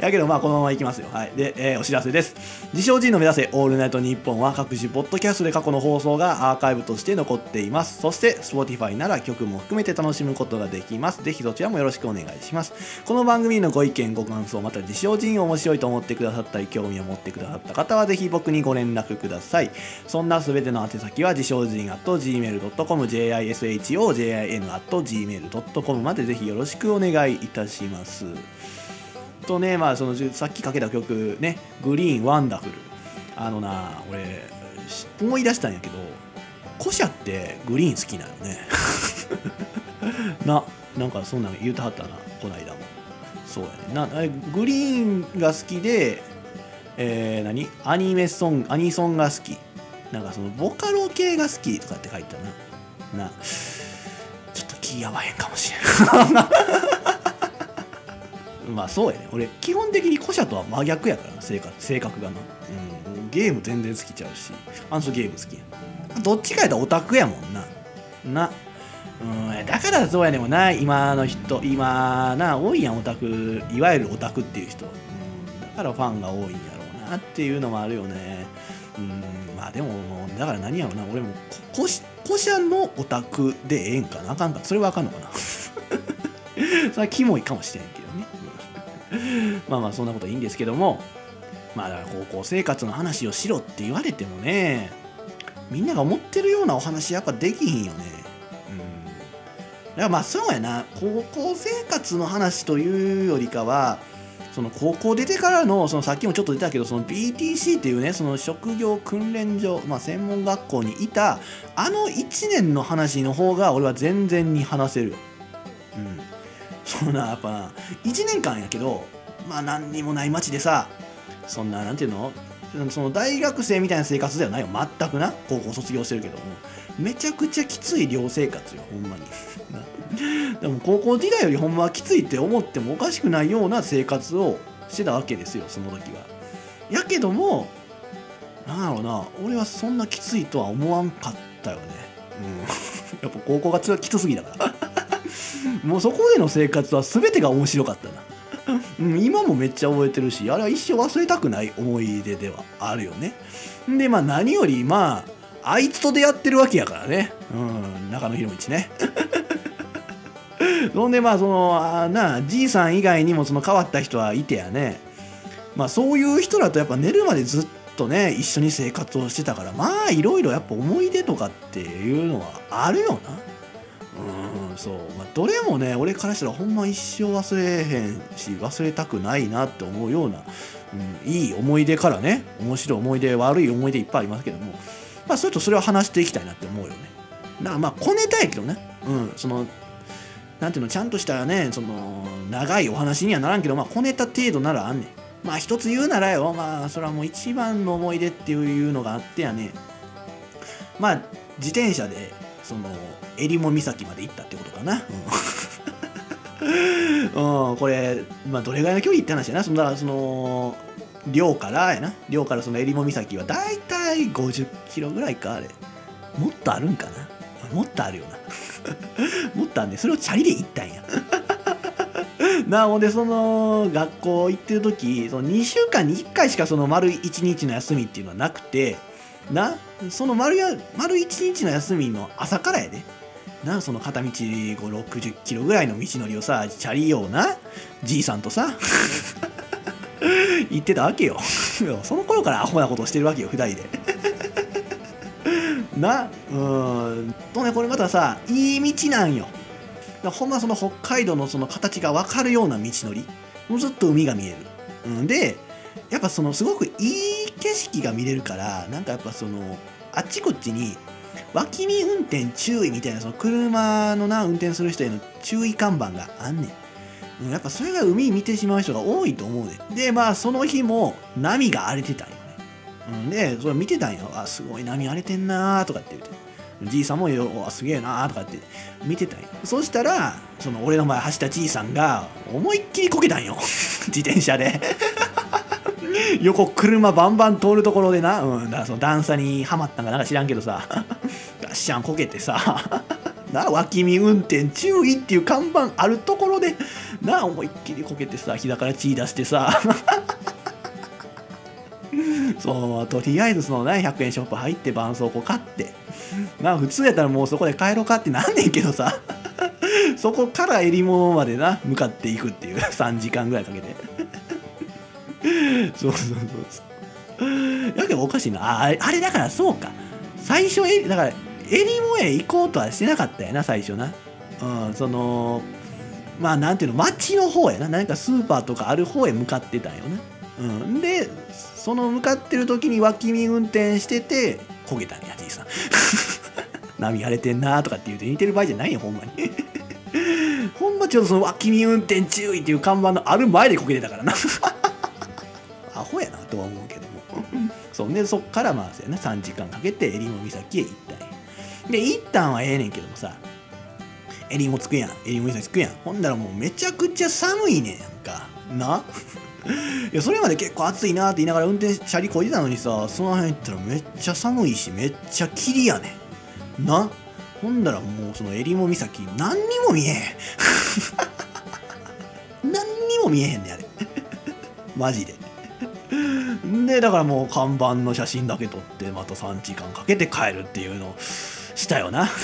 やけどまあこのままいきますよ。はい。で、えー、お知らせです。自称人の目指せオールナイトニッポンは各種ポッドキャストで過去の放送がアーカイブとして残っています。そして Spotify なら曲も含めて楽しむことができます。ぜひそちらもよろしくお願いします。この番組のご意見、ご感想、また自称人を面白いと思ってくださったり、興味を持ってくださった方はぜひ僕にご連絡ください。そんなすべての宛先は自称人 gmail.com、jishojin.gmail.com までぜひよろしくお願いいたします。とね、まあ、そのさっきかけた曲ね「グリーンワンダフル」あのな俺思い出したんやけど古社ってグリーン好きなのね。ななんかそんなん言うてはったなこないだも。そうやねな。グリーンが好きでえー、何？アニメソングアニソンが好き。なんかそのボカロ系が好きとかって書いてたな。なちょっと気合わへんかもしれん。まあそうやね。俺基本的に古社とは真逆やからな性格性格がな、うん、ゲーム全然好きちゃうしあの人ゲーム好きや。どっちかやったらオタクやもんな。な。うん。だからそうやねんもな。今の人今な多いやんオタク。いわゆるオタクっていう人、うん、だからファンが多いんやろうなっていうのもあるよね。うん。まあでもだから何やろうな。俺も古社のオタクでええんかな。あかんか。それはあかんのかな。それはキモいかもしれん まあまあそんなこといいんですけどもまあだから高校生活の話をしろって言われてもねみんなが思ってるようなお話やっぱできひんよね。うん。だからまあそうやな高校生活の話というよりかはその高校出てからのそのさっきもちょっと出たけどその BTC っていうねその職業訓練所、まあ、専門学校にいたあの1年の話の方が俺は全然に話せる。よ。うん。そんなやっぱ1年間やけどまあ何にもない街でさそんななんていうの？その大学生みたいな生活ではないよ。全くな。高校卒業してるけども。めちゃくちゃきつい寮生活よほんまに。でも高校時代よりほんまはきついって思ってもおかしくないような生活をしてたわけですよその時は。やけどもなんだろうな。俺はそんなきついとは思わんかったよね。うん。やっぱ高校がきつすぎだから。もうそこでの生活は全てが面白かったな、今もめっちゃ覚えてるしあれは一生忘れたくない思い出ではあるよね。でまあ何よりまああいつと出会ってるわけやからね。うん中野博道ね。そんでまあそのあなあじいさん以外にもその変わった人はいてやね。まあそういう人らとやっぱ寝るまでずっとね一緒に生活をしてたからまあいろいろやっぱ思い出とかっていうのはあるよな。そう、まあ、どれもね俺からしたらほんま一生忘れへんし忘れたくないなって思うような、うん、いい思い出からね面白い思い出悪い思い出いっぱいありますけどもまあそれとそれを話していきたいなって思うよね。だからまあ小ネタやけどね。うんそのなんていうのちゃんとしたねその長いお話にはならんけどまあ小ネタ程度ならあんねん。まあ一つ言うならよ。まあそれはもう一番の思い出っていうのがあってやね。まあ自転車でその襟裳岬まで行ったってことかな。うん、うん、これ、まあ、どれぐらいの距離って話やな。そのその寮からやな。寮からその襟裳岬はだいたい50キロぐらいか、あれ。もっとあるんかな。もっとあるよな。もっとあるね。それをチャリで行ったんや。なほんでその学校行ってる時その2週間に1回しかその丸1日の休みっていうのはなくてなその丸や丸1日の休みの朝からやで。なその片道5 60キロぐらいの道のりをさチャリ用なじいさんとさ 行ってたわけよ。その頃からアホなことをしてるわけよ2人で。なうーんとねこれまたさいい道なんよ。ほんまその北海道のその形が分かるような道のり。もうずっと海が見える、うん、でやっぱそのすごくいい景色が見れるからなんかやっぱそのあっちこっちに脇見運転注意みたいなその車のな運転する人への注意看板があんねん、うん、やっぱそれが海見てしまう人が多いと思うで。でまあその日も波が荒れてたんよね、うん、でそれ見てたんよ。あすごい波荒れてんなーとかって言って。じいさんもよすげえなーとかって見てたんよ。そしたらその俺の前走ったじいさんが思いっきりこけたんよ。自転車で。横車バンバン通るところでな、うん、だその段差にはまったんかな。んか知らんけどさ。ガッシャンこけてさ。な脇見運転注意っていう看板あるところでな。思いっきりこけてさ膝から血出してさ。そうとりあえずそのね100円ショップ入って絆創膏買ってまあ普通やったらもうそこで帰ろうかってなんねんけどさ。そこから襟裳までな向かっていくっていう。3時間ぐらいかけて。そうそうそうそう。やけどおかしいな。ああれだからそうか。最初えだから襟裳へ行こうとはしてなかったやな最初な。うんそのまあなんていうの街の方やな。何かスーパーとかある方へ向かってたんよな。うんでその向かってる時に脇見運転してて焦げたんやじいさん。波荒れてんなとかって言うて似てる場合じゃないよほんまに。ほんまちょっとその脇見運転注意っていう看板のある前で焦げてたからな。そう。ねそっからまあそうやな。3時間かけて襟裳岬へ行ったんや。で一旦はええねんけどもさ襟裳つくやん。襟裳岬つくやん。ほんだらもうめちゃくちゃ寒いねんやんか。な？いやそれまで結構暑いなって言いながら運転チャリこいでたのにさその辺行ったらめっちゃ寒いしめっちゃ霧やねん。な？ほんだらもうその襟裳岬何にも見えへん。何にも見えへんねんあれ。マジで。でだからもう看板の写真だけ撮ってまた3時間かけて帰るっていうのをしたよな。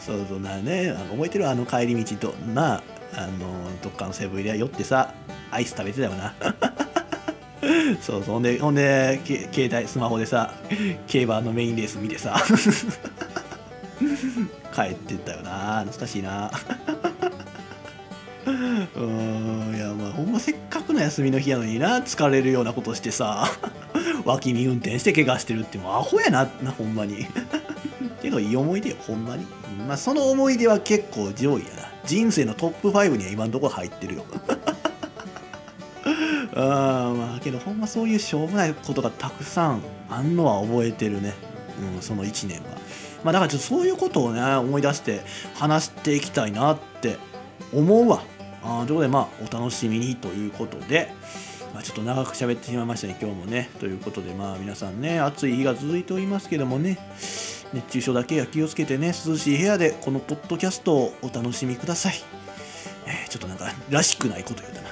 そうそうなね。覚えてるあの帰り道となあのどっかのセブン入れ寄ってさアイス食べてたよな。そうそうほんでほんで携帯スマホでさ競馬のメインレース見てさ 帰ってったよな。懐かしいな。うんいやまあほんませっの休みの日やのにな疲れるようなことしてさ 脇見運転して怪我してるってもうアホやななほんまに。けどいい思い出よほんまに。まあその思い出は結構上位やな。人生のトップ5には今のところ入ってるよ。あまあけどほんまそういうしょうもないことがたくさんあんのは覚えてるね、うん、その1年は。まあだからちょっとそういうことをね思い出して話していきたいなって思うわ。あということでまあお楽しみにということで。まあ、ちょっと長く喋ってしまいましたね、今日もね。ということで、まあ皆さんね、暑い日が続いておりますけどもね、熱中症だけは気をつけてね、涼しい部屋でこのポッドキャストをお楽しみください。えー、ちょっとなんからしくないこと言うたな。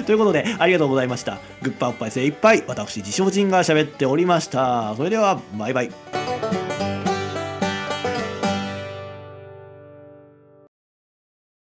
ということで、ありがとうございました。グッパおっぱい精一杯、私、自称人が喋っておりました。それでは、バイバイ。